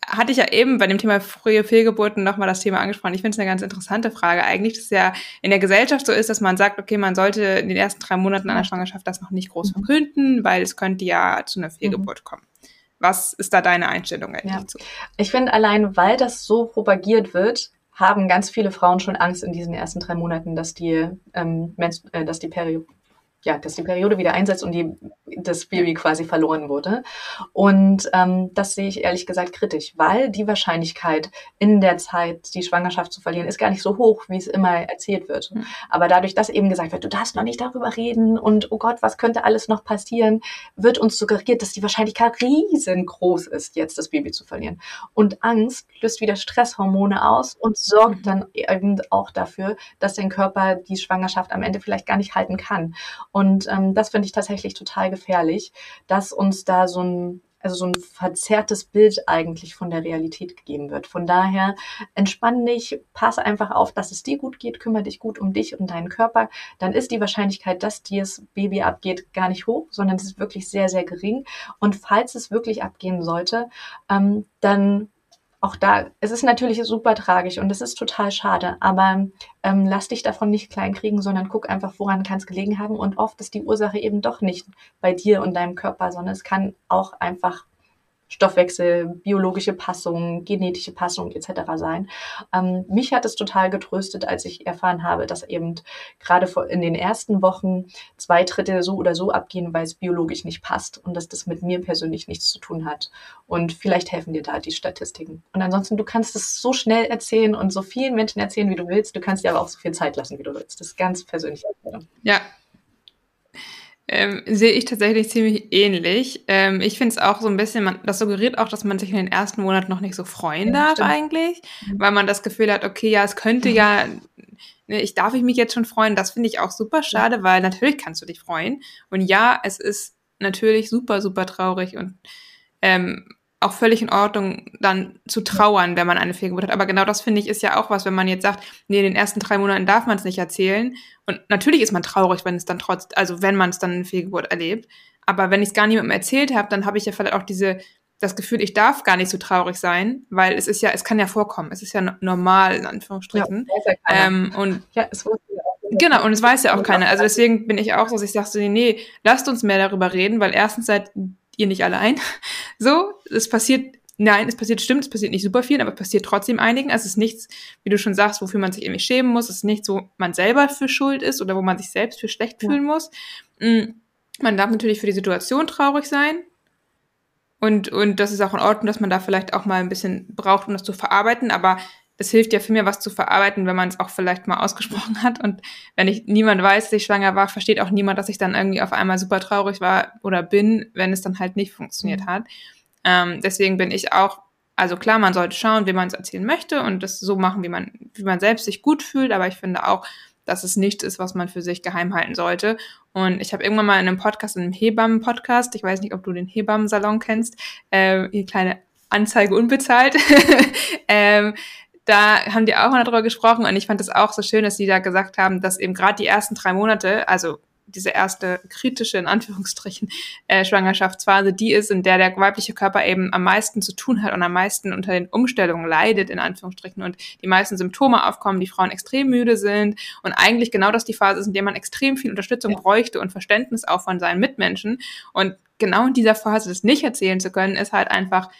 S1: Hatte ich ja eben bei dem Thema frühe Fehlgeburten nochmal das Thema angesprochen. Ich finde es eine ganz interessante Frage eigentlich, dass es ja in der Gesellschaft so ist, dass man sagt, okay, man sollte in den ersten drei Monaten einer Schwangerschaft das noch nicht groß mhm. verkünden, weil es könnte ja zu einer Fehlgeburt mhm. kommen. Was ist da deine Einstellung eigentlich ja.
S2: zu? Ich finde allein, weil das so propagiert wird, haben ganz viele Frauen schon Angst in diesen ersten drei Monaten, dass die, ähm, äh, dass die Periode ja, dass die Periode wieder einsetzt und die, das Baby quasi verloren wurde. Und ähm, das sehe ich ehrlich gesagt kritisch, weil die Wahrscheinlichkeit in der Zeit, die Schwangerschaft zu verlieren, ist gar nicht so hoch, wie es immer erzählt wird. Mhm. Aber dadurch, dass eben gesagt wird, du darfst noch nicht darüber reden und oh Gott, was könnte alles noch passieren, wird uns suggeriert, dass die Wahrscheinlichkeit riesengroß ist, jetzt das Baby zu verlieren. Und Angst löst wieder Stresshormone aus und sorgt mhm. dann eben auch dafür, dass dein Körper die Schwangerschaft am Ende vielleicht gar nicht halten kann. Und ähm, das finde ich tatsächlich total gefährlich, dass uns da so ein also so ein verzerrtes Bild eigentlich von der Realität gegeben wird. Von daher entspann dich, pass einfach auf, dass es dir gut geht, kümmere dich gut um dich und deinen Körper. Dann ist die Wahrscheinlichkeit, dass dir das Baby abgeht, gar nicht hoch, sondern es ist wirklich sehr, sehr gering. Und falls es wirklich abgehen sollte, ähm, dann auch da, es ist natürlich super tragisch und es ist total schade, aber ähm, lass dich davon nicht kleinkriegen, sondern guck einfach, woran kann es gelegen haben. Und oft ist die Ursache eben doch nicht bei dir und deinem Körper, sondern es kann auch einfach Stoffwechsel, biologische Passung, genetische Passung etc. sein. Ähm, mich hat es total getröstet, als ich erfahren habe, dass eben gerade in den ersten Wochen zwei Drittel so oder so abgehen, weil es biologisch nicht passt und dass das mit mir persönlich nichts zu tun hat. Und vielleicht helfen dir da die Statistiken. Und ansonsten, du kannst es so schnell erzählen und so vielen Menschen erzählen, wie du willst. Du kannst dir aber auch so viel Zeit lassen, wie du willst. Das ist ganz persönlich.
S1: Ja, ähm, sehe ich tatsächlich ziemlich ähnlich. Ähm, ich finde es auch so ein bisschen, man, das suggeriert auch, dass man sich in den ersten Monaten noch nicht so freuen ja, darf stimmt. eigentlich, mhm. weil man das Gefühl hat, okay, ja, es könnte ja, ne, ich darf ich mich jetzt schon freuen. Das finde ich auch super schade, ja. weil natürlich kannst du dich freuen. Und ja, es ist natürlich super, super traurig und ähm, auch völlig in Ordnung, dann zu trauern, wenn man eine Fehlgeburt hat. Aber genau das finde ich ist ja auch was, wenn man jetzt sagt, nee, in den ersten drei Monaten darf man es nicht erzählen. Und natürlich ist man traurig, wenn es dann trotz, also wenn man es dann eine Fehlgeburt erlebt. Aber wenn ich es gar niemandem erzählt habe, dann habe ich ja vielleicht auch diese, das Gefühl, ich darf gar nicht so traurig sein, weil es ist ja, es kann ja vorkommen. Es ist ja normal, in Anführungsstrichen. Ja, ähm, und ja, es wusste ja Genau, und es weiß ja auch keiner. Also deswegen bin ich auch so, dass ich sage so, nee, lasst uns mehr darüber reden, weil erstens seid ihr nicht allein. So, es passiert, nein, es passiert, stimmt, es passiert nicht super viel, aber es passiert trotzdem einigen. Also es ist nichts, wie du schon sagst, wofür man sich irgendwie schämen muss. Es ist nichts, wo man selber für schuld ist oder wo man sich selbst für schlecht ja. fühlen muss. Mm, man darf natürlich für die Situation traurig sein. Und, und das ist auch in Ordnung, dass man da vielleicht auch mal ein bisschen braucht, um das zu verarbeiten. Aber es hilft ja viel mehr, was zu verarbeiten, wenn man es auch vielleicht mal ausgesprochen hat. Und wenn ich niemand weiß, dass ich schwanger war, versteht auch niemand, dass ich dann irgendwie auf einmal super traurig war oder bin, wenn es dann halt nicht funktioniert mhm. hat. Ähm, deswegen bin ich auch, also klar, man sollte schauen, wie man es erzählen möchte und das so machen, wie man, wie man selbst sich gut fühlt. Aber ich finde auch, dass es nichts ist, was man für sich geheim halten sollte. Und ich habe irgendwann mal in einem Podcast, in einem Hebammen-Podcast, ich weiß nicht, ob du den Hebammen-Salon kennst, äh, die kleine Anzeige unbezahlt, ähm, da haben die auch mal darüber gesprochen und ich fand es auch so schön, dass sie da gesagt haben, dass eben gerade die ersten drei Monate, also diese erste kritische, in Anführungsstrichen, äh, Schwangerschaftsphase, die ist, in der der weibliche Körper eben am meisten zu tun hat und am meisten unter den Umstellungen leidet, in Anführungsstrichen, und die meisten Symptome aufkommen, die Frauen extrem müde sind und eigentlich genau das die Phase ist, in der man extrem viel Unterstützung ja. bräuchte und Verständnis auch von seinen Mitmenschen. Und genau in dieser Phase das nicht erzählen zu können, ist halt einfach,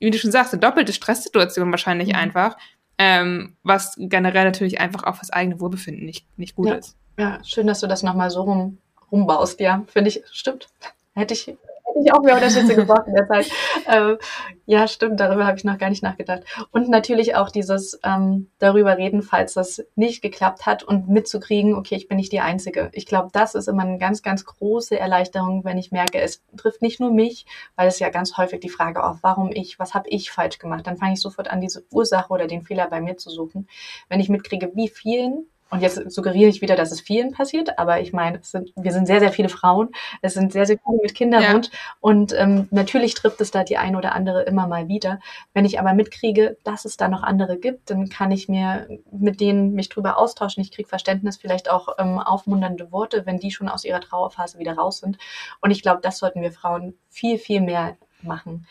S1: wie du schon sagst, eine doppelte Stresssituation wahrscheinlich mhm. einfach, ähm, was generell natürlich einfach auch fürs eigene Wohlbefinden nicht, nicht gut
S2: ja.
S1: ist.
S2: Ja, schön, dass du das nochmal so rum, rumbaust. Ja, finde ich, stimmt. Hätte ich, hätte ich auch mehr Unterstützung gebraucht in der Zeit. Ähm, ja, stimmt, darüber habe ich noch gar nicht nachgedacht. Und natürlich auch dieses ähm, darüber reden, falls das nicht geklappt hat und mitzukriegen, okay, ich bin nicht die Einzige. Ich glaube, das ist immer eine ganz, ganz große Erleichterung, wenn ich merke, es trifft nicht nur mich, weil es ja ganz häufig die Frage auf, warum ich, was habe ich falsch gemacht? Dann fange ich sofort an, diese Ursache oder den Fehler bei mir zu suchen. Wenn ich mitkriege, wie vielen und jetzt suggeriere ich wieder, dass es vielen passiert, aber ich meine, sind, wir sind sehr, sehr viele Frauen, es sind sehr, sehr viele mit Kinderwunsch ja. und ähm, natürlich trifft es da die eine oder andere immer mal wieder. Wenn ich aber mitkriege, dass es da noch andere gibt, dann kann ich mir mit denen mich drüber austauschen. Ich kriege Verständnis, vielleicht auch ähm, aufmunternde Worte, wenn die schon aus ihrer Trauerphase wieder raus sind. Und ich glaube, das sollten wir Frauen viel, viel mehr machen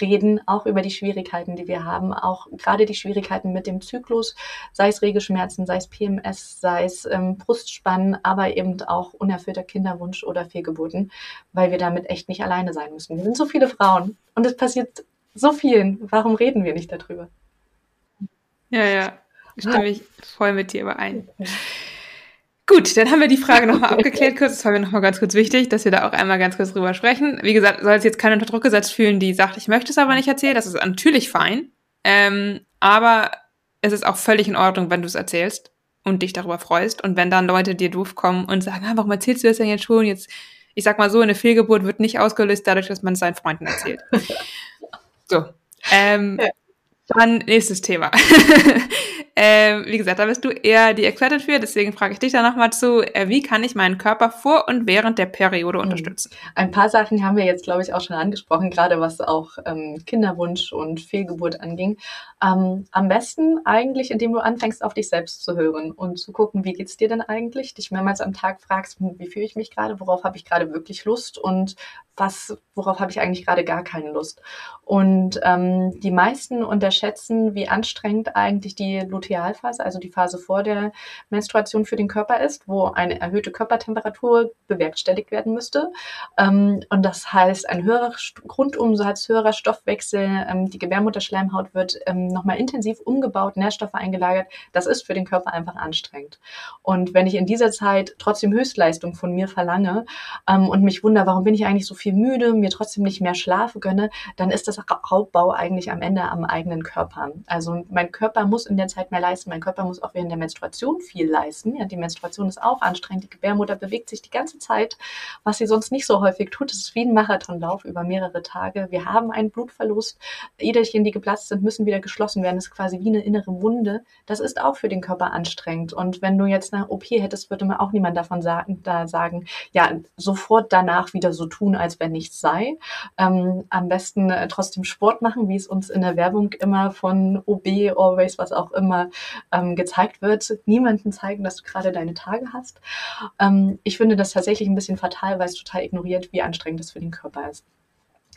S2: reden, auch über die Schwierigkeiten, die wir haben, auch gerade die Schwierigkeiten mit dem Zyklus, sei es Regelschmerzen, sei es PMS, sei es ähm, Brustspannen, aber eben auch unerfüllter Kinderwunsch oder Fehlgeburten, weil wir damit echt nicht alleine sein müssen. Wir sind so viele Frauen und es passiert so vielen. Warum reden wir nicht darüber?
S1: Ja, ja, stimme ich voll mit dir überein. Gut, dann haben wir die Frage nochmal abgeklärt kurz. Das war mir nochmal ganz kurz wichtig, dass wir da auch einmal ganz kurz drüber sprechen. Wie gesagt, soll es jetzt keiner unter Druck gesetzt fühlen, die sagt, ich möchte es aber nicht erzählen. Das ist natürlich fein. Ähm, aber es ist auch völlig in Ordnung, wenn du es erzählst und dich darüber freust. Und wenn dann Leute dir doof kommen und sagen, ah, warum erzählst du das denn jetzt schon? Jetzt, ich sag mal so, eine Fehlgeburt wird nicht ausgelöst dadurch, dass man es seinen Freunden erzählt. so. Ähm, ja. Dann nächstes Thema. ähm, wie gesagt, da bist du eher die Expertin für, deswegen frage ich dich da nochmal zu, äh, wie kann ich meinen Körper vor und während der Periode hm. unterstützen?
S2: Ein paar Sachen haben wir jetzt, glaube ich, auch schon angesprochen, gerade was auch ähm, Kinderwunsch und Fehlgeburt anging. Ähm, am besten eigentlich, indem du anfängst, auf dich selbst zu hören und zu gucken, wie geht's dir denn eigentlich? Dich mehrmals am Tag fragst, hm, wie fühle ich mich gerade, worauf habe ich gerade wirklich Lust und was, worauf habe ich eigentlich gerade gar keine Lust. Und ähm, die meisten unterschätzen, wie anstrengend eigentlich die Lutealphase, also die Phase vor der Menstruation für den Körper ist, wo eine erhöhte Körpertemperatur bewerkstelligt werden müsste. Ähm, und das heißt, ein höherer Grundumsatz, höherer Stoffwechsel, ähm, die Gebärmutterschleimhaut wird ähm, nochmal intensiv umgebaut, Nährstoffe eingelagert. Das ist für den Körper einfach anstrengend. Und wenn ich in dieser Zeit trotzdem Höchstleistung von mir verlange und mich wundere, warum bin ich eigentlich so viel müde, mir trotzdem nicht mehr Schlaf gönne, dann ist das Raubbau eigentlich am Ende am eigenen Körper. Also mein Körper muss in der Zeit mehr leisten, mein Körper muss auch während der Menstruation viel leisten. Ja, die Menstruation ist auch anstrengend, die Gebärmutter bewegt sich die ganze Zeit, was sie sonst nicht so häufig tut. Es ist wie ein Marathonlauf über mehrere Tage. Wir haben einen Blutverlust. Äderchen, die geplatzt sind, müssen wieder geschlossen werden. Das ist quasi wie eine innere Wunde. Das ist auch für den Körper anstrengend. Und wenn du jetzt eine OP hättest, würde man auch niemand davon sagen, da sagen, ja, sofort danach wieder so tun, als als wenn nichts sei. Ähm, am besten äh, trotzdem Sport machen, wie es uns in der Werbung immer von OB, Always, was auch immer ähm, gezeigt wird. Niemanden zeigen, dass du gerade deine Tage hast. Ähm, ich finde das tatsächlich ein bisschen fatal, weil es total ignoriert, wie anstrengend das für den Körper ist.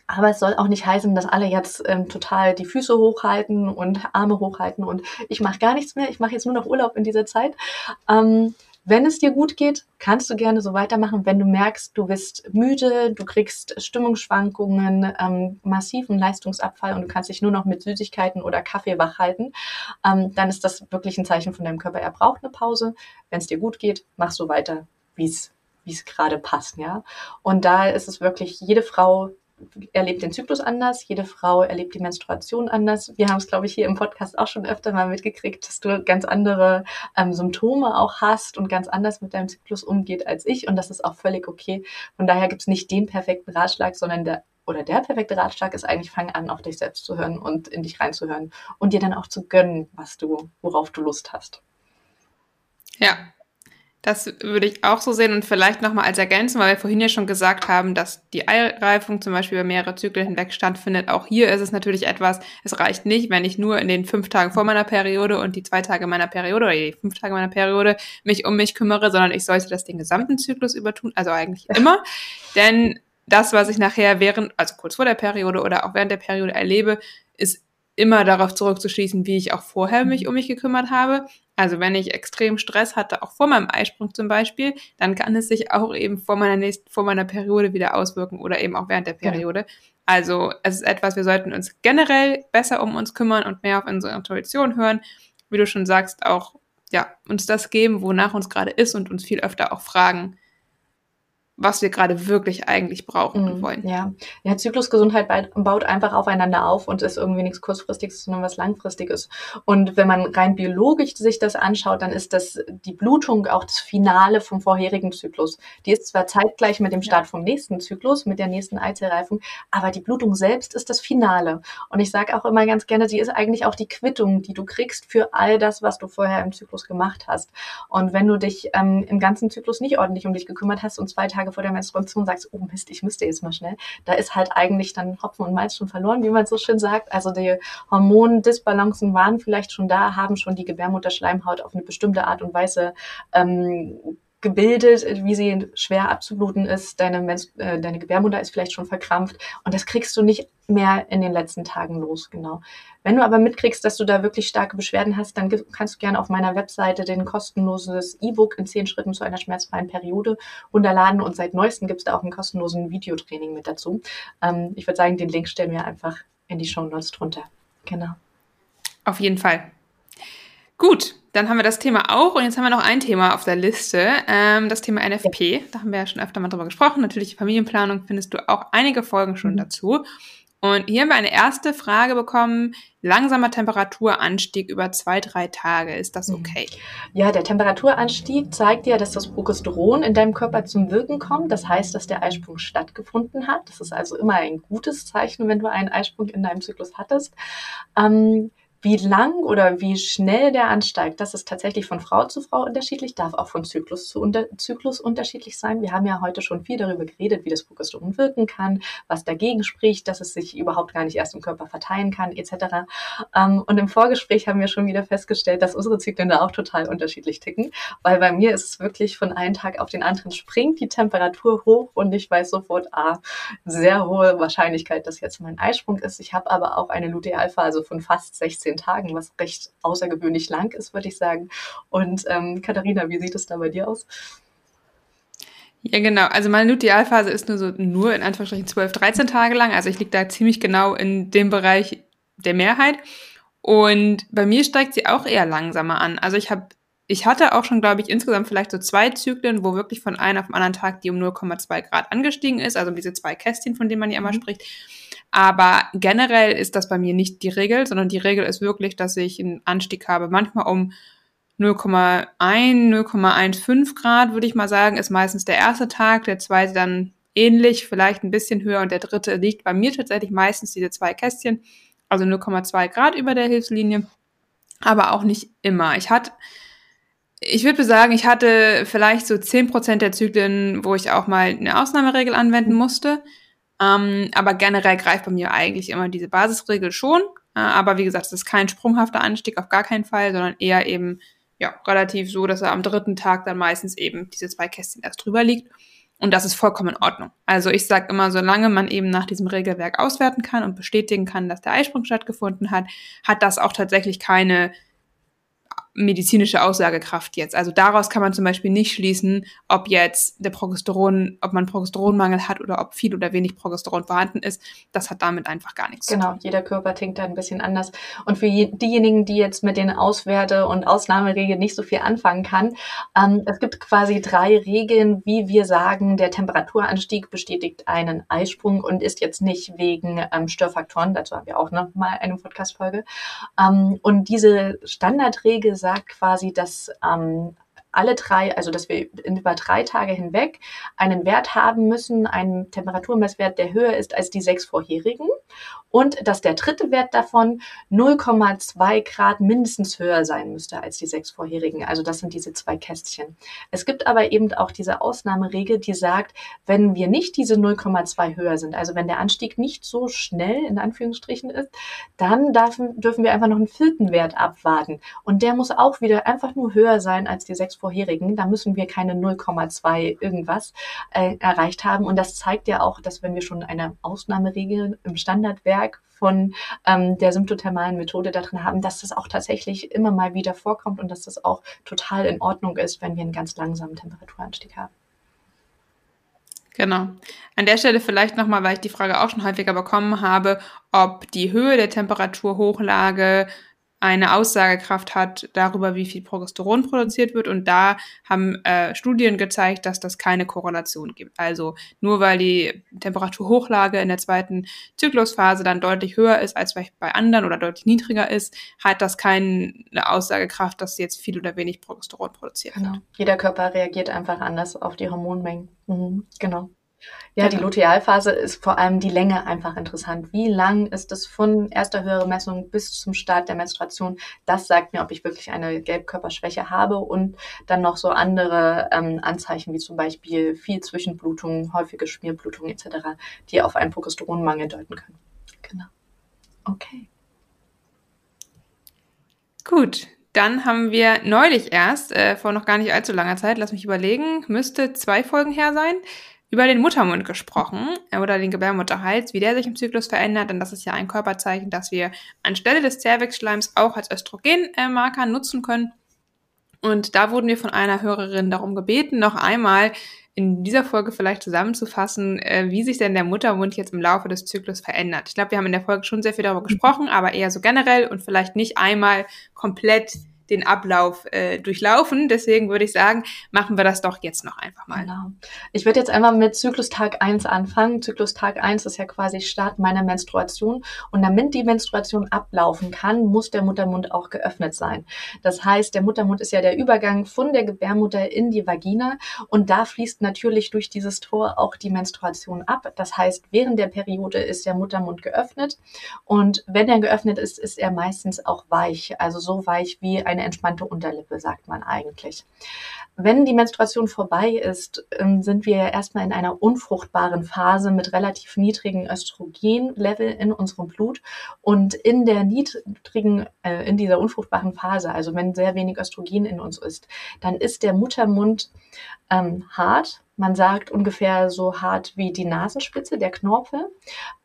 S2: Aber es soll auch nicht heißen, dass alle jetzt ähm, total die Füße hochhalten und Arme hochhalten und ich mache gar nichts mehr, ich mache jetzt nur noch Urlaub in dieser Zeit. Ähm, wenn es dir gut geht, kannst du gerne so weitermachen. Wenn du merkst, du bist müde, du kriegst Stimmungsschwankungen, ähm, massiven Leistungsabfall und du kannst dich nur noch mit Süßigkeiten oder Kaffee wach halten, ähm, dann ist das wirklich ein Zeichen von deinem Körper. Er braucht eine Pause. Wenn es dir gut geht, mach so weiter, wie es wie es gerade passt, ja. Und da ist es wirklich jede Frau erlebt den Zyklus anders, jede Frau erlebt die Menstruation anders. Wir haben es, glaube ich, hier im Podcast auch schon öfter mal mitgekriegt, dass du ganz andere ähm, Symptome auch hast und ganz anders mit deinem Zyklus umgeht als ich. Und das ist auch völlig okay. Von daher gibt es nicht den perfekten Ratschlag, sondern der oder der perfekte Ratschlag ist eigentlich, fang an, auf dich selbst zu hören und in dich reinzuhören und dir dann auch zu gönnen, was du, worauf du Lust hast.
S1: Ja, das würde ich auch so sehen und vielleicht nochmal als Ergänzung, weil wir vorhin ja schon gesagt haben, dass die Eireifung zum Beispiel über mehrere Zyklen hinweg stattfindet. Auch hier ist es natürlich etwas, es reicht nicht, wenn ich nur in den fünf Tagen vor meiner Periode und die zwei Tage meiner Periode oder die fünf Tage meiner Periode mich um mich kümmere, sondern ich sollte das den gesamten Zyklus übertun, also eigentlich immer. Denn das, was ich nachher während, also kurz vor der Periode oder auch während der Periode erlebe, ist immer darauf zurückzuschließen, wie ich auch vorher mich um mich gekümmert habe. Also wenn ich extrem Stress hatte, auch vor meinem Eisprung zum Beispiel, dann kann es sich auch eben vor meiner nächsten, vor meiner Periode wieder auswirken oder eben auch während der Periode. Ja. Also es ist etwas, wir sollten uns generell besser um uns kümmern und mehr auf unsere Intuition hören. Wie du schon sagst, auch ja uns das geben, wonach uns gerade ist und uns viel öfter auch fragen, was wir gerade wirklich eigentlich brauchen und mhm, wollen.
S2: Ja. ja, Zyklusgesundheit baut einfach aufeinander auf und ist irgendwie nichts kurzfristiges, sondern was langfristiges. Und wenn man rein biologisch sich das anschaut, dann ist das die Blutung auch das Finale vom vorherigen Zyklus. Die ist zwar zeitgleich mit dem Start vom nächsten Zyklus, mit der nächsten Eizellreifung, aber die Blutung selbst ist das Finale. Und ich sage auch immer ganz gerne, sie ist eigentlich auch die Quittung, die du kriegst für all das, was du vorher im Zyklus gemacht hast. Und wenn du dich ähm, im ganzen Zyklus nicht ordentlich um dich gekümmert hast und zwei Tage Tage vor der Menstruation sagst, oh Mist, ich müsste jetzt mal schnell, da ist halt eigentlich dann Hopfen und Malz schon verloren, wie man so schön sagt. Also die Hormondisbalancen waren vielleicht schon da, haben schon die Gebärmutterschleimhaut auf eine bestimmte Art und Weise ähm, gebildet, wie sie schwer abzubluten ist. Deine, äh, deine Gebärmutter ist vielleicht schon verkrampft und das kriegst du nicht mehr in den letzten Tagen los, genau. Wenn du aber mitkriegst, dass du da wirklich starke Beschwerden hast, dann kannst du gerne auf meiner Webseite den kostenloses E-Book in zehn Schritten zu einer schmerzfreien Periode runterladen und seit neuestem gibt es da auch einen kostenlosen Videotraining mit dazu. Ähm, ich würde sagen, den Link stellen wir einfach in die Show Notes drunter. Genau.
S1: Auf jeden Fall. Gut, dann haben wir das Thema auch und jetzt haben wir noch ein Thema auf der Liste, ähm, das Thema NFP. Da haben wir ja schon öfter mal drüber gesprochen. Natürlich Familienplanung findest du auch einige Folgen schon mhm. dazu. Und hier haben wir eine erste Frage bekommen. Langsamer Temperaturanstieg über zwei, drei Tage. Ist das mhm. okay?
S2: Ja, der Temperaturanstieg zeigt ja, dass das Progesteron in deinem Körper zum Wirken kommt. Das heißt, dass der Eisprung stattgefunden hat. Das ist also immer ein gutes Zeichen, wenn du einen Eisprung in deinem Zyklus hattest. Ähm, wie lang oder wie schnell der ansteigt, das ist tatsächlich von Frau zu Frau unterschiedlich, darf auch von Zyklus zu unter Zyklus unterschiedlich sein. Wir haben ja heute schon viel darüber geredet, wie das Progesteron wirken kann, was dagegen spricht, dass es sich überhaupt gar nicht erst im Körper verteilen kann, etc. Ähm, und im Vorgespräch haben wir schon wieder festgestellt, dass unsere Zyklen da auch total unterschiedlich ticken, weil bei mir ist es wirklich von einem Tag auf den anderen springt die Temperatur hoch und ich weiß sofort, ah, sehr hohe Wahrscheinlichkeit, dass jetzt mein Eisprung ist. Ich habe aber auch eine Lutealphase von fast 16 16 Tagen, was recht außergewöhnlich lang ist, würde ich sagen. Und ähm, Katharina, wie sieht es da bei dir aus?
S1: Ja, genau. Also meine Lutealphase ist nur so nur in Anführungsstrichen 12, 13 Tage lang. Also ich liege da ziemlich genau in dem Bereich der Mehrheit. Und bei mir steigt sie auch eher langsamer an. Also ich habe, ich hatte auch schon, glaube ich, insgesamt vielleicht so zwei Zyklen, wo wirklich von einem auf den anderen Tag die um 0,2 Grad angestiegen ist. Also diese zwei Kästchen, von denen man ja immer mhm. spricht. Aber generell ist das bei mir nicht die Regel, sondern die Regel ist wirklich, dass ich einen Anstieg habe. Manchmal um 0,1, 0,15 Grad, würde ich mal sagen, ist meistens der erste Tag, der zweite dann ähnlich, vielleicht ein bisschen höher und der dritte liegt bei mir tatsächlich meistens diese zwei Kästchen, also 0,2 Grad über der Hilfslinie, aber auch nicht immer. Ich hatte, ich würde sagen, ich hatte vielleicht so 10% der Zyklen, wo ich auch mal eine Ausnahmeregel anwenden musste. Ähm, aber generell greift bei mir eigentlich immer diese Basisregel schon. Äh, aber wie gesagt, es ist kein sprunghafter Anstieg, auf gar keinen Fall, sondern eher eben ja, relativ so, dass er am dritten Tag dann meistens eben diese zwei Kästchen erst drüber liegt. Und das ist vollkommen in Ordnung. Also ich sage immer, solange man eben nach diesem Regelwerk auswerten kann und bestätigen kann, dass der Eisprung stattgefunden hat, hat das auch tatsächlich keine medizinische Aussagekraft jetzt. Also daraus kann man zum Beispiel nicht schließen, ob jetzt der Progesteron, ob man Progesteronmangel hat oder ob viel oder wenig Progesteron vorhanden ist. Das hat damit einfach gar nichts
S2: genau, zu tun. Genau, jeder Körper tickt da ein bisschen anders. Und für diejenigen, die jetzt mit den Auswerte- und Ausnahmeregeln nicht so viel anfangen kann, ähm, es gibt quasi drei Regeln, wie wir sagen, der Temperaturanstieg bestätigt einen Eisprung und ist jetzt nicht wegen ähm, Störfaktoren. Dazu haben wir auch noch mal eine Podcast-Folge. Ähm, und diese Standardregel sagt, sagt quasi, dass ähm, alle drei, also dass wir über drei Tage hinweg einen Wert haben müssen, einen Temperaturmesswert, der höher ist als die sechs vorherigen und dass der dritte Wert davon 0,2 Grad mindestens höher sein müsste als die sechs vorherigen. Also das sind diese zwei Kästchen. Es gibt aber eben auch diese Ausnahmeregel, die sagt, wenn wir nicht diese 0,2 höher sind, also wenn der Anstieg nicht so schnell in Anführungsstrichen ist, dann dürfen, dürfen wir einfach noch einen vierten Wert abwarten. Und der muss auch wieder einfach nur höher sein als die sechs vorherigen. Da müssen wir keine 0,2 irgendwas äh, erreicht haben. Und das zeigt ja auch, dass wenn wir schon eine Ausnahmeregel im Standardwerk von ähm, der symptothermalen Methode da drin haben, dass das auch tatsächlich immer mal wieder vorkommt und dass das auch total in Ordnung ist, wenn wir einen ganz langsamen Temperaturanstieg haben.
S1: Genau. An der Stelle vielleicht nochmal, weil ich die Frage auch schon häufiger bekommen habe, ob die Höhe der Temperaturhochlage eine Aussagekraft hat darüber, wie viel Progesteron produziert wird. Und da haben äh, Studien gezeigt, dass das keine Korrelation gibt. Also nur weil die Temperaturhochlage in der zweiten Zyklusphase dann deutlich höher ist als vielleicht bei anderen oder deutlich niedriger ist, hat das keine Aussagekraft, dass jetzt viel oder wenig Progesteron produziert
S2: genau. wird. Jeder Körper reagiert einfach anders auf die Hormonmengen. Mhm, genau. Ja, die Lutealphase ist vor allem die Länge einfach interessant. Wie lang ist es von erster höhere Messung bis zum Start der Menstruation? Das sagt mir, ob ich wirklich eine Gelbkörperschwäche habe und dann noch so andere ähm, Anzeichen wie zum Beispiel viel Zwischenblutung, häufige Schmierblutung etc., die auf einen Progesteronmangel deuten können. Genau. Okay.
S1: Gut, dann haben wir neulich erst, äh, vor noch gar nicht allzu langer Zeit, lass mich überlegen, müsste zwei Folgen her sein, über den Muttermund gesprochen äh, oder den Gebärmutterhals, wie der sich im Zyklus verändert. Denn das ist ja ein Körperzeichen, das wir anstelle des Zervixschleims auch als Östrogenmarker nutzen können. Und da wurden wir von einer Hörerin darum gebeten, noch einmal in dieser Folge vielleicht zusammenzufassen, äh, wie sich denn der Muttermund jetzt im Laufe des Zyklus verändert. Ich glaube, wir haben in der Folge schon sehr viel darüber gesprochen, aber eher so generell und vielleicht nicht einmal komplett den Ablauf äh, durchlaufen. Deswegen würde ich sagen, machen wir das doch jetzt noch einfach mal. Genau.
S2: Ich würde jetzt einmal mit Zyklustag 1 anfangen. Zyklustag 1 ist ja quasi Start meiner Menstruation. Und damit die Menstruation ablaufen kann, muss der Muttermund auch geöffnet sein. Das heißt, der Muttermund ist ja der Übergang von der Gebärmutter in die Vagina. Und da fließt natürlich durch dieses Tor auch die Menstruation ab. Das heißt, während der Periode ist der Muttermund geöffnet. Und wenn er geöffnet ist, ist er meistens auch weich. Also so weich wie ein eine entspannte Unterlippe, sagt man eigentlich. Wenn die Menstruation vorbei ist, ähm, sind wir erstmal in einer unfruchtbaren Phase mit relativ niedrigen Östrogenlevel in unserem Blut. Und in der niedrigen, äh, in dieser unfruchtbaren Phase, also wenn sehr wenig Östrogen in uns ist, dann ist der Muttermund ähm, hart, man sagt ungefähr so hart wie die Nasenspitze, der Knorpel.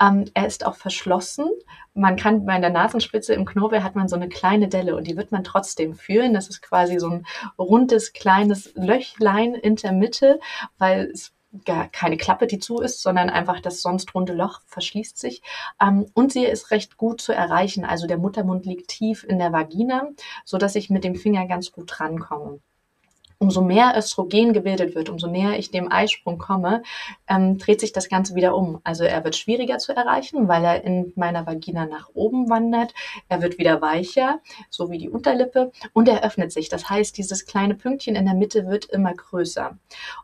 S2: Ähm, er ist auch verschlossen. Man kann bei der Nasenspitze im Knorpel hat man so eine kleine Delle und die wird man trotzdem fühlen. Das ist quasi so ein rundes kleines Löchlein in der Mitte, weil es gar keine Klappe, die zu ist, sondern einfach das sonst runde Loch verschließt sich. Ähm, und sie ist recht gut zu erreichen. Also der Muttermund liegt tief in der Vagina, so dass ich mit dem Finger ganz gut rankomme umso mehr Östrogen gebildet wird, umso näher ich dem Eisprung komme, ähm, dreht sich das Ganze wieder um. Also er wird schwieriger zu erreichen, weil er in meiner Vagina nach oben wandert. Er wird wieder weicher, so wie die Unterlippe, und er öffnet sich. Das heißt, dieses kleine Pünktchen in der Mitte wird immer größer.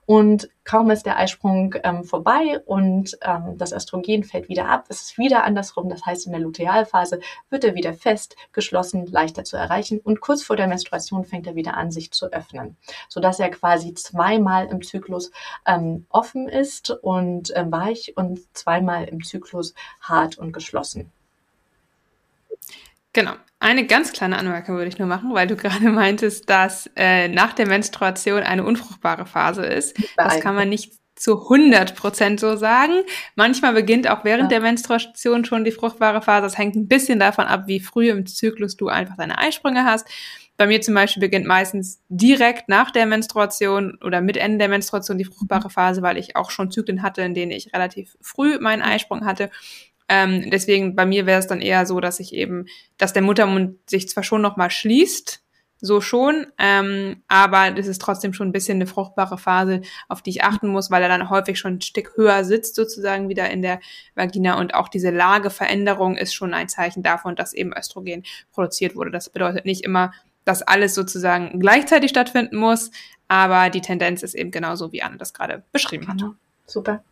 S2: Und kaum ist der Eisprung ähm, vorbei und ähm, das Östrogen fällt wieder ab, ist es wieder andersrum. Das heißt, in der Lutealphase wird er wieder fest, geschlossen, leichter zu erreichen und kurz vor der Menstruation fängt er wieder an, sich zu öffnen sodass er quasi zweimal im Zyklus ähm, offen ist und äh, weich und zweimal im Zyklus hart und geschlossen.
S1: Genau. Eine ganz kleine Anmerkung würde ich nur machen, weil du gerade meintest, dass äh, nach der Menstruation eine unfruchtbare Phase ist. Das kann man nicht zu 100 Prozent so sagen. Manchmal beginnt auch während ja. der Menstruation schon die fruchtbare Phase. Das hängt ein bisschen davon ab, wie früh im Zyklus du einfach deine Eisprünge hast. Bei mir zum Beispiel beginnt meistens direkt nach der Menstruation oder mit Ende der Menstruation die fruchtbare Phase, weil ich auch schon Zyklen hatte, in denen ich relativ früh meinen Eisprung hatte. Ähm, deswegen bei mir wäre es dann eher so, dass ich eben, dass der Muttermund sich zwar schon noch mal schließt, so schon, ähm, aber das ist trotzdem schon ein bisschen eine fruchtbare Phase, auf die ich achten muss, weil er dann häufig schon ein Stück höher sitzt sozusagen wieder in der Vagina und auch diese Lageveränderung ist schon ein Zeichen davon, dass eben Östrogen produziert wurde. Das bedeutet nicht immer, dass alles sozusagen gleichzeitig stattfinden muss. Aber die Tendenz ist eben genauso, wie Anne das gerade beschrieben hat. Genau.
S2: Super.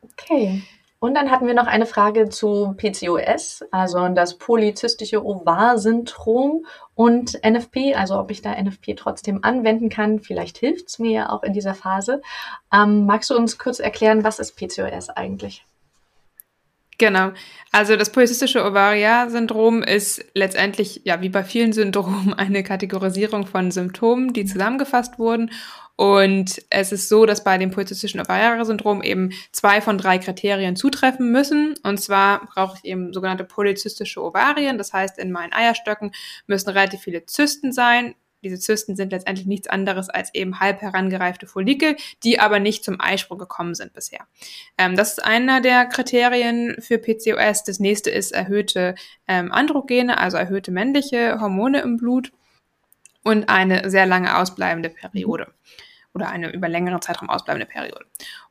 S2: Okay. Und dann hatten wir noch eine Frage zu PCOS, also das polyzystische Ovar-Syndrom und NFP, also ob ich da NFP trotzdem anwenden kann. Vielleicht hilft es mir ja auch in dieser Phase. Ähm, magst du uns kurz erklären, was ist PCOS eigentlich?
S1: Genau. Also das polyzystische Ovarian-Syndrom ist letztendlich, ja, wie bei vielen Syndromen, eine Kategorisierung von Symptomen, die zusammengefasst wurden. Und es ist so, dass bei dem polyzystischen Ovarian-Syndrom eben zwei von drei Kriterien zutreffen müssen. Und zwar brauche ich eben sogenannte polyzystische Ovarien. Das heißt, in meinen Eierstöcken müssen relativ viele Zysten sein, diese Zysten sind letztendlich nichts anderes als eben halb herangereifte Follikel, die aber nicht zum Eisprung gekommen sind bisher. Ähm, das ist einer der Kriterien für PCOS. Das nächste ist erhöhte ähm, Androgene, also erhöhte männliche Hormone im Blut und eine sehr lange ausbleibende Periode oder eine über längeren Zeitraum ausbleibende Periode.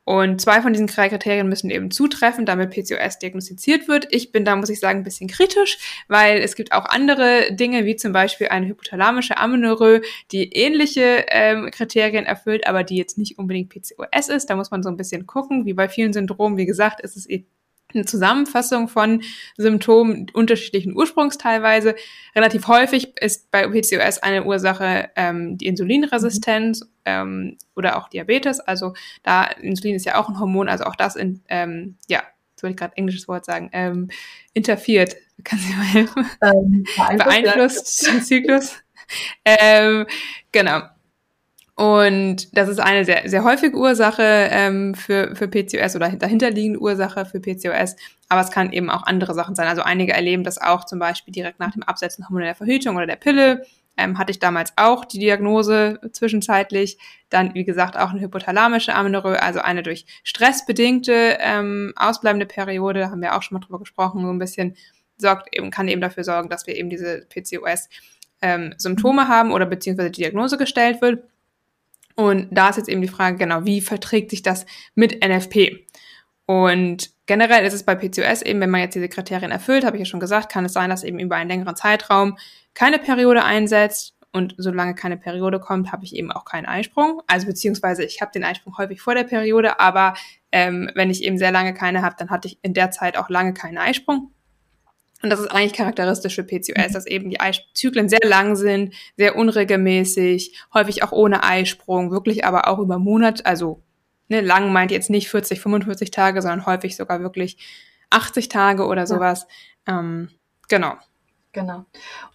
S1: Und zwei von diesen drei Kriterien müssen eben zutreffen, damit PCOS diagnostiziert wird. Ich bin da, muss ich sagen, ein bisschen kritisch, weil es gibt auch andere Dinge, wie zum Beispiel eine hypothalamische Amenorrhoe, die ähnliche ähm, Kriterien erfüllt, aber die jetzt nicht unbedingt PCOS ist. Da muss man so ein bisschen gucken. Wie bei vielen Syndromen, wie gesagt, ist es eben eine Zusammenfassung von Symptomen unterschiedlichen Ursprungs teilweise. Relativ häufig ist bei PCOS eine Ursache ähm, die Insulinresistenz ähm, oder auch Diabetes. Also da Insulin ist ja auch ein Hormon, also auch das in, ähm, ja, jetzt wollte ich gerade englisches Wort sagen, ähm, interferiert. Kann sie mal helfen? Ähm, beeinflusst den Zyklus. ähm, genau. Und das ist eine sehr, sehr häufige Ursache ähm, für, für PCOS oder dahinterliegende Ursache für PCOS. Aber es kann eben auch andere Sachen sein. Also einige erleben das auch zum Beispiel direkt nach dem Absetzen hormoneller Verhütung oder der Pille. Ähm, hatte ich damals auch die Diagnose zwischenzeitlich. Dann, wie gesagt, auch eine hypothalamische Amenorrhoe, also eine durch Stress bedingte ähm, ausbleibende Periode. Da haben wir auch schon mal drüber gesprochen. So ein bisschen sorgt eben, kann eben dafür sorgen, dass wir eben diese PCOS ähm, Symptome haben oder beziehungsweise die Diagnose gestellt wird. Und da ist jetzt eben die Frage, genau, wie verträgt sich das mit NFP? Und generell ist es bei PCOS eben, wenn man jetzt diese Kriterien erfüllt, habe ich ja schon gesagt, kann es sein, dass eben über einen längeren Zeitraum keine Periode einsetzt. Und solange keine Periode kommt, habe ich eben auch keinen Eisprung. Also beziehungsweise ich habe den Eisprung häufig vor der Periode, aber ähm, wenn ich eben sehr lange keine habe, dann hatte ich in der Zeit auch lange keinen Eisprung. Und das ist eigentlich charakteristisch für PCOS, mhm. dass eben die Eiszyklen sehr lang sind, sehr unregelmäßig, häufig auch ohne Eisprung, wirklich aber auch über Monate, also ne, lang meint jetzt nicht 40, 45 Tage, sondern häufig sogar wirklich 80 Tage oder sowas. Ja. Ähm, genau.
S2: Genau.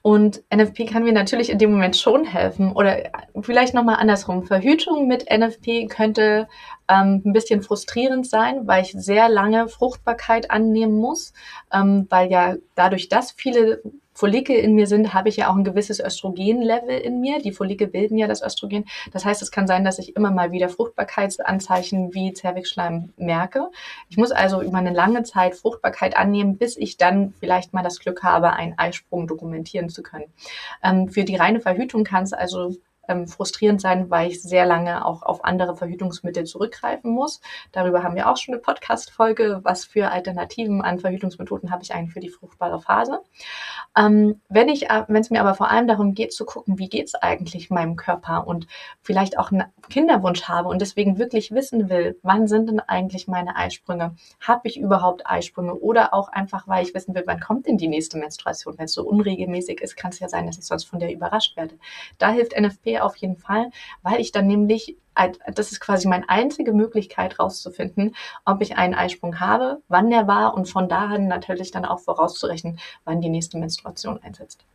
S2: Und NFP kann mir natürlich in dem Moment schon helfen. Oder vielleicht nochmal andersrum. Verhütung mit NFP könnte ähm, ein bisschen frustrierend sein, weil ich sehr lange Fruchtbarkeit annehmen muss, ähm, weil ja dadurch, dass viele Follikel in mir sind, habe ich ja auch ein gewisses Östrogenlevel in mir. Die Follikel bilden ja das Östrogen. Das heißt, es kann sein, dass ich immer mal wieder Fruchtbarkeitsanzeichen wie Zervixschleim merke. Ich muss also über eine lange Zeit Fruchtbarkeit annehmen, bis ich dann vielleicht mal das Glück habe, einen Eisprung dokumentieren zu können. Ähm, für die reine Verhütung kann es also ähm, frustrierend sein, weil ich sehr lange auch auf andere Verhütungsmittel zurückgreifen muss. Darüber haben wir auch schon eine Podcast-Folge. Was für Alternativen an Verhütungsmethoden habe ich eigentlich für die fruchtbare Phase? Ähm, wenn ich, äh, wenn es mir aber vor allem darum geht zu gucken, wie geht es eigentlich meinem Körper und vielleicht auch einen Kinderwunsch habe und deswegen wirklich wissen will, wann sind denn eigentlich meine Eisprünge? Habe ich überhaupt Eisprünge? Oder auch einfach, weil ich wissen will, wann kommt denn die nächste Menstruation? Wenn es so unregelmäßig ist, kann es ja sein, dass ich sonst von der überrascht werde. Da hilft NFP auf jeden Fall, weil ich dann nämlich das ist quasi meine einzige Möglichkeit rauszufinden, ob ich einen Eisprung habe, wann der war und von daher natürlich dann auch vorauszurechnen, wann die nächste Menstruation einsetzt.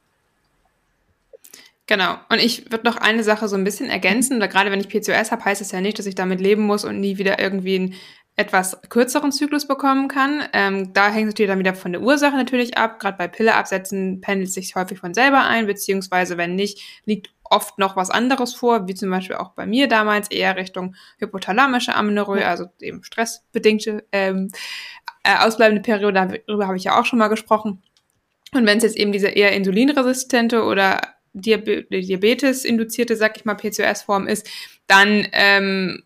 S1: Genau. Und ich würde noch eine Sache so ein bisschen ergänzen. Oder gerade wenn ich PCOS habe, heißt es ja nicht, dass ich damit leben muss und nie wieder irgendwie einen etwas kürzeren Zyklus bekommen kann. Ähm, da hängt es natürlich dann wieder von der Ursache natürlich ab. Gerade bei Pille absetzen pendelt sich häufig von selber ein, beziehungsweise wenn nicht, liegt oft noch was anderes vor, wie zum Beispiel auch bei mir damals eher Richtung hypothalamische Amenorrhoe, also eben stressbedingte ähm, äh, ausbleibende Periode. Darüber habe ich ja auch schon mal gesprochen. Und wenn es jetzt eben diese eher insulinresistente oder Diabetes-induzierte, sag ich mal, PCOS-Form ist, dann ähm,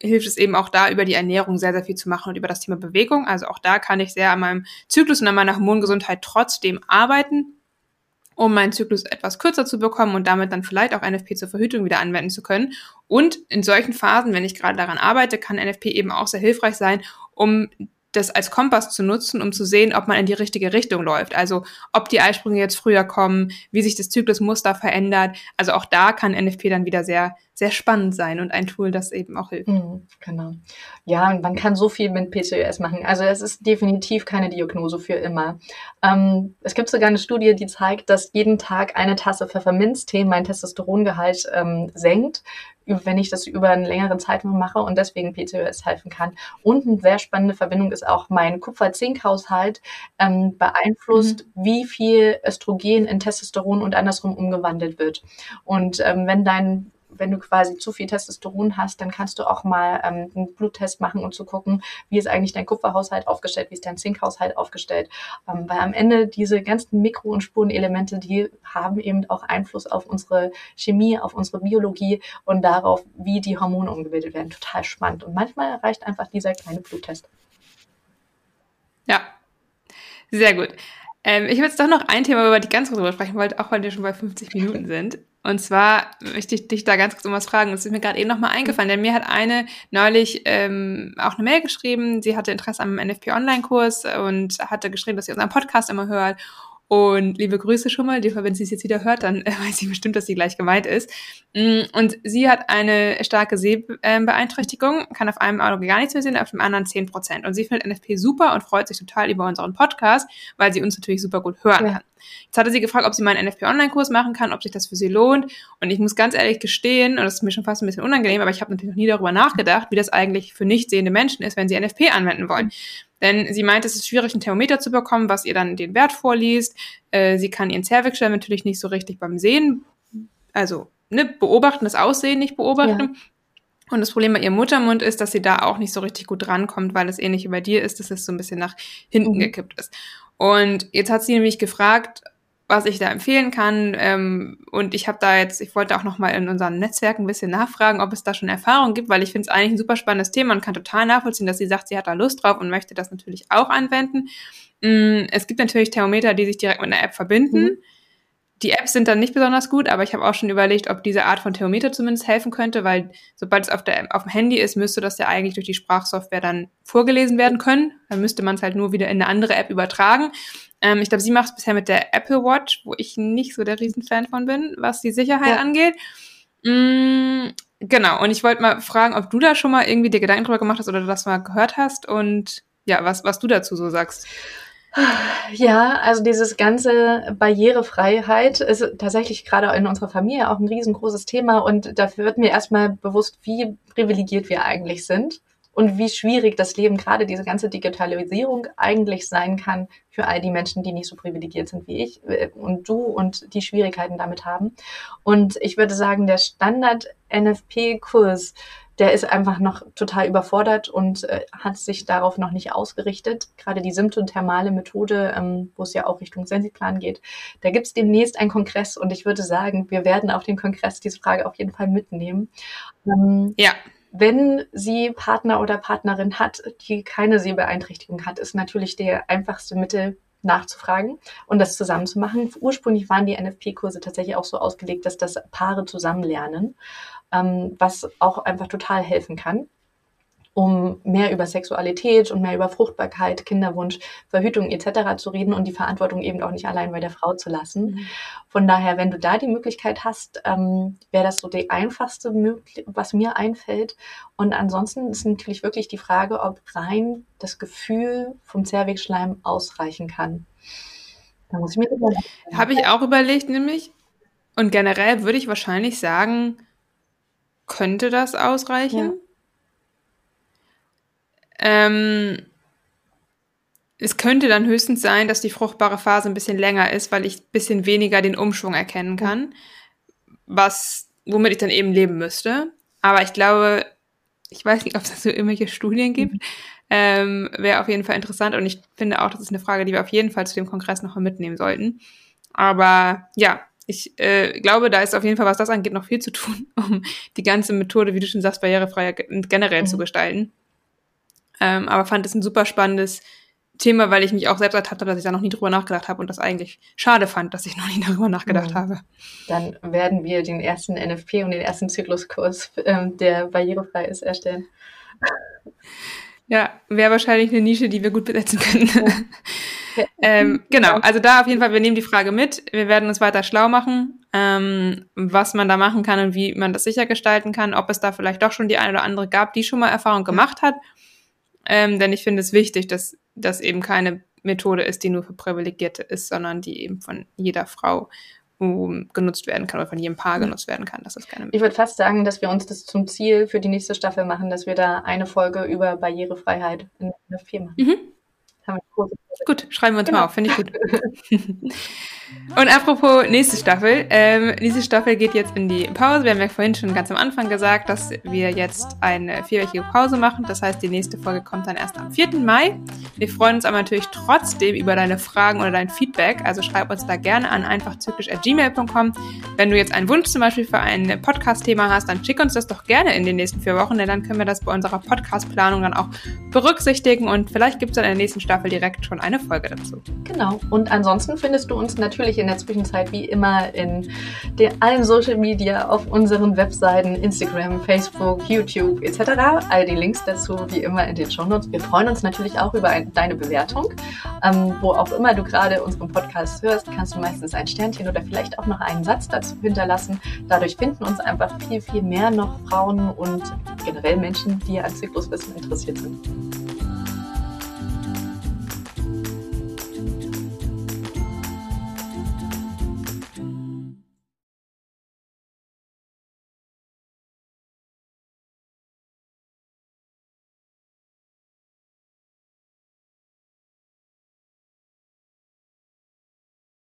S1: hilft es eben auch da, über die Ernährung sehr, sehr viel zu machen und über das Thema Bewegung. Also auch da kann ich sehr an meinem Zyklus und an meiner Hormongesundheit trotzdem arbeiten, um meinen Zyklus etwas kürzer zu bekommen und damit dann vielleicht auch NFP zur Verhütung wieder anwenden zu können. Und in solchen Phasen, wenn ich gerade daran arbeite, kann NFP eben auch sehr hilfreich sein, um das als Kompass zu nutzen, um zu sehen, ob man in die richtige Richtung läuft. Also ob die Eisprünge jetzt früher kommen, wie sich das Zyklusmuster verändert. Also auch da kann NFP dann wieder sehr, sehr spannend sein und ein Tool, das eben auch hilft. Mhm,
S2: genau. Ja, und man kann so viel mit PCOS machen. Also es ist definitiv keine Diagnose für immer. Ähm, es gibt sogar eine Studie, die zeigt, dass jeden Tag eine Tasse Pfefferminztee mein Testosterongehalt ähm, senkt wenn ich das über einen längeren Zeitraum mache und deswegen PCOS helfen kann. Und eine sehr spannende Verbindung ist auch mein Kupfer-Zink-Haushalt ähm, beeinflusst, mhm. wie viel Östrogen in Testosteron und andersrum umgewandelt wird. Und ähm, wenn dein wenn du quasi zu viel Testosteron hast, dann kannst du auch mal ähm, einen Bluttest machen, um zu gucken, wie ist eigentlich dein Kupferhaushalt aufgestellt, wie ist dein Zinkhaushalt aufgestellt. Ähm, weil am Ende diese ganzen Mikro- und Spurenelemente, die haben eben auch Einfluss auf unsere Chemie, auf unsere Biologie und darauf, wie die Hormone umgebildet werden. Total spannend. Und manchmal reicht einfach dieser kleine Bluttest.
S1: Ja, sehr gut. Ähm, ich würde jetzt doch noch ein Thema, über die ganz kurz sprechen wollte, auch weil wir schon bei 50 Minuten sind. Und zwar möchte ich dich da ganz kurz um was fragen. Das ist mir gerade eben nochmal eingefallen, denn mir hat eine neulich ähm, auch eine Mail geschrieben. Sie hatte Interesse am NFP-Online-Kurs und hatte geschrieben, dass sie unseren Podcast immer hört und liebe Grüße schon mal. Wenn sie es jetzt wieder hört, dann weiß sie bestimmt, dass sie gleich gemeint ist. Mm, und sie hat eine starke Sehbeeinträchtigung, kann auf einem Auge gar nichts mehr sehen, auf dem anderen 10 Prozent. Und sie findet NFP super und freut sich total über unseren Podcast, weil sie uns natürlich super gut hören ja. kann. Jetzt hatte sie gefragt, ob sie mal einen NFP-Online-Kurs machen kann, ob sich das für sie lohnt. Und ich muss ganz ehrlich gestehen, und das ist mir schon fast ein bisschen unangenehm, aber ich habe natürlich noch nie darüber nachgedacht, wie das eigentlich für nicht sehende Menschen ist, wenn sie NFP anwenden wollen. Denn sie meint, es ist schwierig, ein Thermometer zu bekommen, was ihr dann den Wert vorliest. Äh, sie kann ihren Zervixschirm natürlich nicht so richtig beim Sehen, also ne, beobachten, das Aussehen nicht beobachten. Ja. Und das Problem bei ihrem Muttermund ist, dass sie da auch nicht so richtig gut rankommt, weil es ähnlich wie bei dir ist, dass es so ein bisschen nach hinten mhm. gekippt ist. Und jetzt hat sie nämlich gefragt, was ich da empfehlen kann. Ähm, und ich habe da jetzt, ich wollte auch noch mal in unserem Netzwerk ein bisschen nachfragen, ob es da schon Erfahrungen gibt, weil ich finde es eigentlich ein super spannendes Thema und kann total nachvollziehen, dass sie sagt, sie hat da Lust drauf und möchte das natürlich auch anwenden. Mm, es gibt natürlich Thermometer, die sich direkt mit einer App verbinden. Mhm. Die Apps sind dann nicht besonders gut, aber ich habe auch schon überlegt, ob diese Art von Thermometer zumindest helfen könnte, weil sobald es auf, der, auf dem Handy ist, müsste das ja eigentlich durch die Sprachsoftware dann vorgelesen werden können. Dann müsste man es halt nur wieder in eine andere App übertragen. Ähm, ich glaube, sie macht es bisher mit der Apple Watch, wo ich nicht so der Riesenfan von bin, was die Sicherheit ja. angeht. Mm, genau, und ich wollte mal fragen, ob du da schon mal irgendwie dir Gedanken drüber gemacht hast oder das mal gehört hast und ja, was, was du dazu so sagst.
S2: Ja, also dieses ganze Barrierefreiheit ist tatsächlich gerade in unserer Familie auch ein riesengroßes Thema und dafür wird mir erstmal bewusst, wie privilegiert wir eigentlich sind und wie schwierig das Leben, gerade diese ganze Digitalisierung eigentlich sein kann für all die Menschen, die nicht so privilegiert sind wie ich äh, und du und die Schwierigkeiten damit haben. Und ich würde sagen, der Standard-NFP-Kurs, der ist einfach noch total überfordert und äh, hat sich darauf noch nicht ausgerichtet. Gerade die symptothermale Methode, ähm, wo es ja auch Richtung Sensiplan geht, da gibt es demnächst einen Kongress und ich würde sagen, wir werden auf dem Kongress diese Frage auf jeden Fall mitnehmen.
S1: Ähm, ja
S2: wenn sie Partner oder Partnerin hat, die keine Sehbeeinträchtigung hat, ist natürlich der einfachste Mittel nachzufragen und das zusammen zu machen. Ursprünglich waren die NFP-Kurse tatsächlich auch so ausgelegt, dass das Paare zusammen lernen, ähm, was auch einfach total helfen kann um mehr über Sexualität und mehr über Fruchtbarkeit, Kinderwunsch, Verhütung etc. zu reden und die Verantwortung eben auch nicht allein bei der Frau zu lassen. Mhm. Von daher, wenn du da die Möglichkeit hast, ähm, wäre das so die einfachste, was mir einfällt. Und ansonsten ist natürlich wirklich die Frage, ob rein das Gefühl vom Zervixschleim ausreichen kann.
S1: Da muss ich mir Habe ich auch überlegt, nämlich. Und generell würde ich wahrscheinlich sagen, könnte das ausreichen? Ja. Ähm, es könnte dann höchstens sein, dass die fruchtbare Phase ein bisschen länger ist, weil ich ein bisschen weniger den Umschwung erkennen kann, was, womit ich dann eben leben müsste. Aber ich glaube, ich weiß nicht, ob es dazu irgendwelche Studien gibt. Mhm. Ähm, Wäre auf jeden Fall interessant und ich finde auch, das ist eine Frage, die wir auf jeden Fall zu dem Kongress noch mitnehmen sollten. Aber ja, ich äh, glaube, da ist auf jeden Fall, was das angeht, noch viel zu tun, um die ganze Methode, wie du schon sagst, barrierefrei generell mhm. zu gestalten. Ähm, aber fand es ein super spannendes Thema, weil ich mich auch selbst ertappt habe, dass ich da noch nie drüber nachgedacht habe und das eigentlich schade fand, dass ich noch nie darüber nachgedacht mhm. habe.
S2: Dann werden wir den ersten NFP und den ersten Zykluskurs, ähm, der barrierefrei ist, erstellen.
S1: Ja, wäre wahrscheinlich eine Nische, die wir gut besetzen können. Ja. ähm, genau, also da auf jeden Fall, wir nehmen die Frage mit. Wir werden uns weiter schlau machen, ähm, was man da machen kann und wie man das sicher gestalten kann, ob es da vielleicht doch schon die eine oder andere gab, die schon mal Erfahrung gemacht hat ähm, denn ich finde es wichtig, dass das eben keine Methode ist, die nur für Privilegierte ist, sondern die eben von jeder Frau genutzt werden kann oder von jedem Paar genutzt werden kann. Das ist keine
S2: Ich würde fast sagen, dass wir uns das zum Ziel für die nächste Staffel machen, dass wir da eine Folge über Barrierefreiheit in der Firma. Mhm.
S1: Gut, schreiben wir uns genau. mal auf, finde ich gut. Und apropos nächste Staffel. Ähm, diese Staffel geht jetzt in die Pause. Wir haben ja vorhin schon ganz am Anfang gesagt, dass wir jetzt eine vierwöchige Pause machen. Das heißt, die nächste Folge kommt dann erst am 4. Mai. Wir freuen uns aber natürlich trotzdem über deine Fragen oder dein Feedback. Also schreib uns da gerne an einfachzyklisch.gmail.com. Wenn du jetzt einen Wunsch zum Beispiel für ein Podcast-Thema hast, dann schick uns das doch gerne in den nächsten vier Wochen, denn dann können wir das bei unserer Podcast-Planung dann auch berücksichtigen und vielleicht gibt es dann in der nächsten Staffel direkt schon eine Folge dazu.
S2: Genau. Und ansonsten findest du uns natürlich in der Zwischenzeit wie immer in den, allen Social Media auf unseren Webseiten, Instagram, Facebook, YouTube etc. All die Links dazu wie immer in den Show Notes. Wir freuen uns natürlich auch über ein, deine Bewertung. Ähm, wo auch immer du gerade unseren Podcast hörst, kannst du meistens ein Sternchen oder vielleicht auch noch einen Satz dazu hinterlassen. Dadurch finden uns einfach viel, viel mehr noch Frauen und generell Menschen, die an Zykluswissen interessiert sind.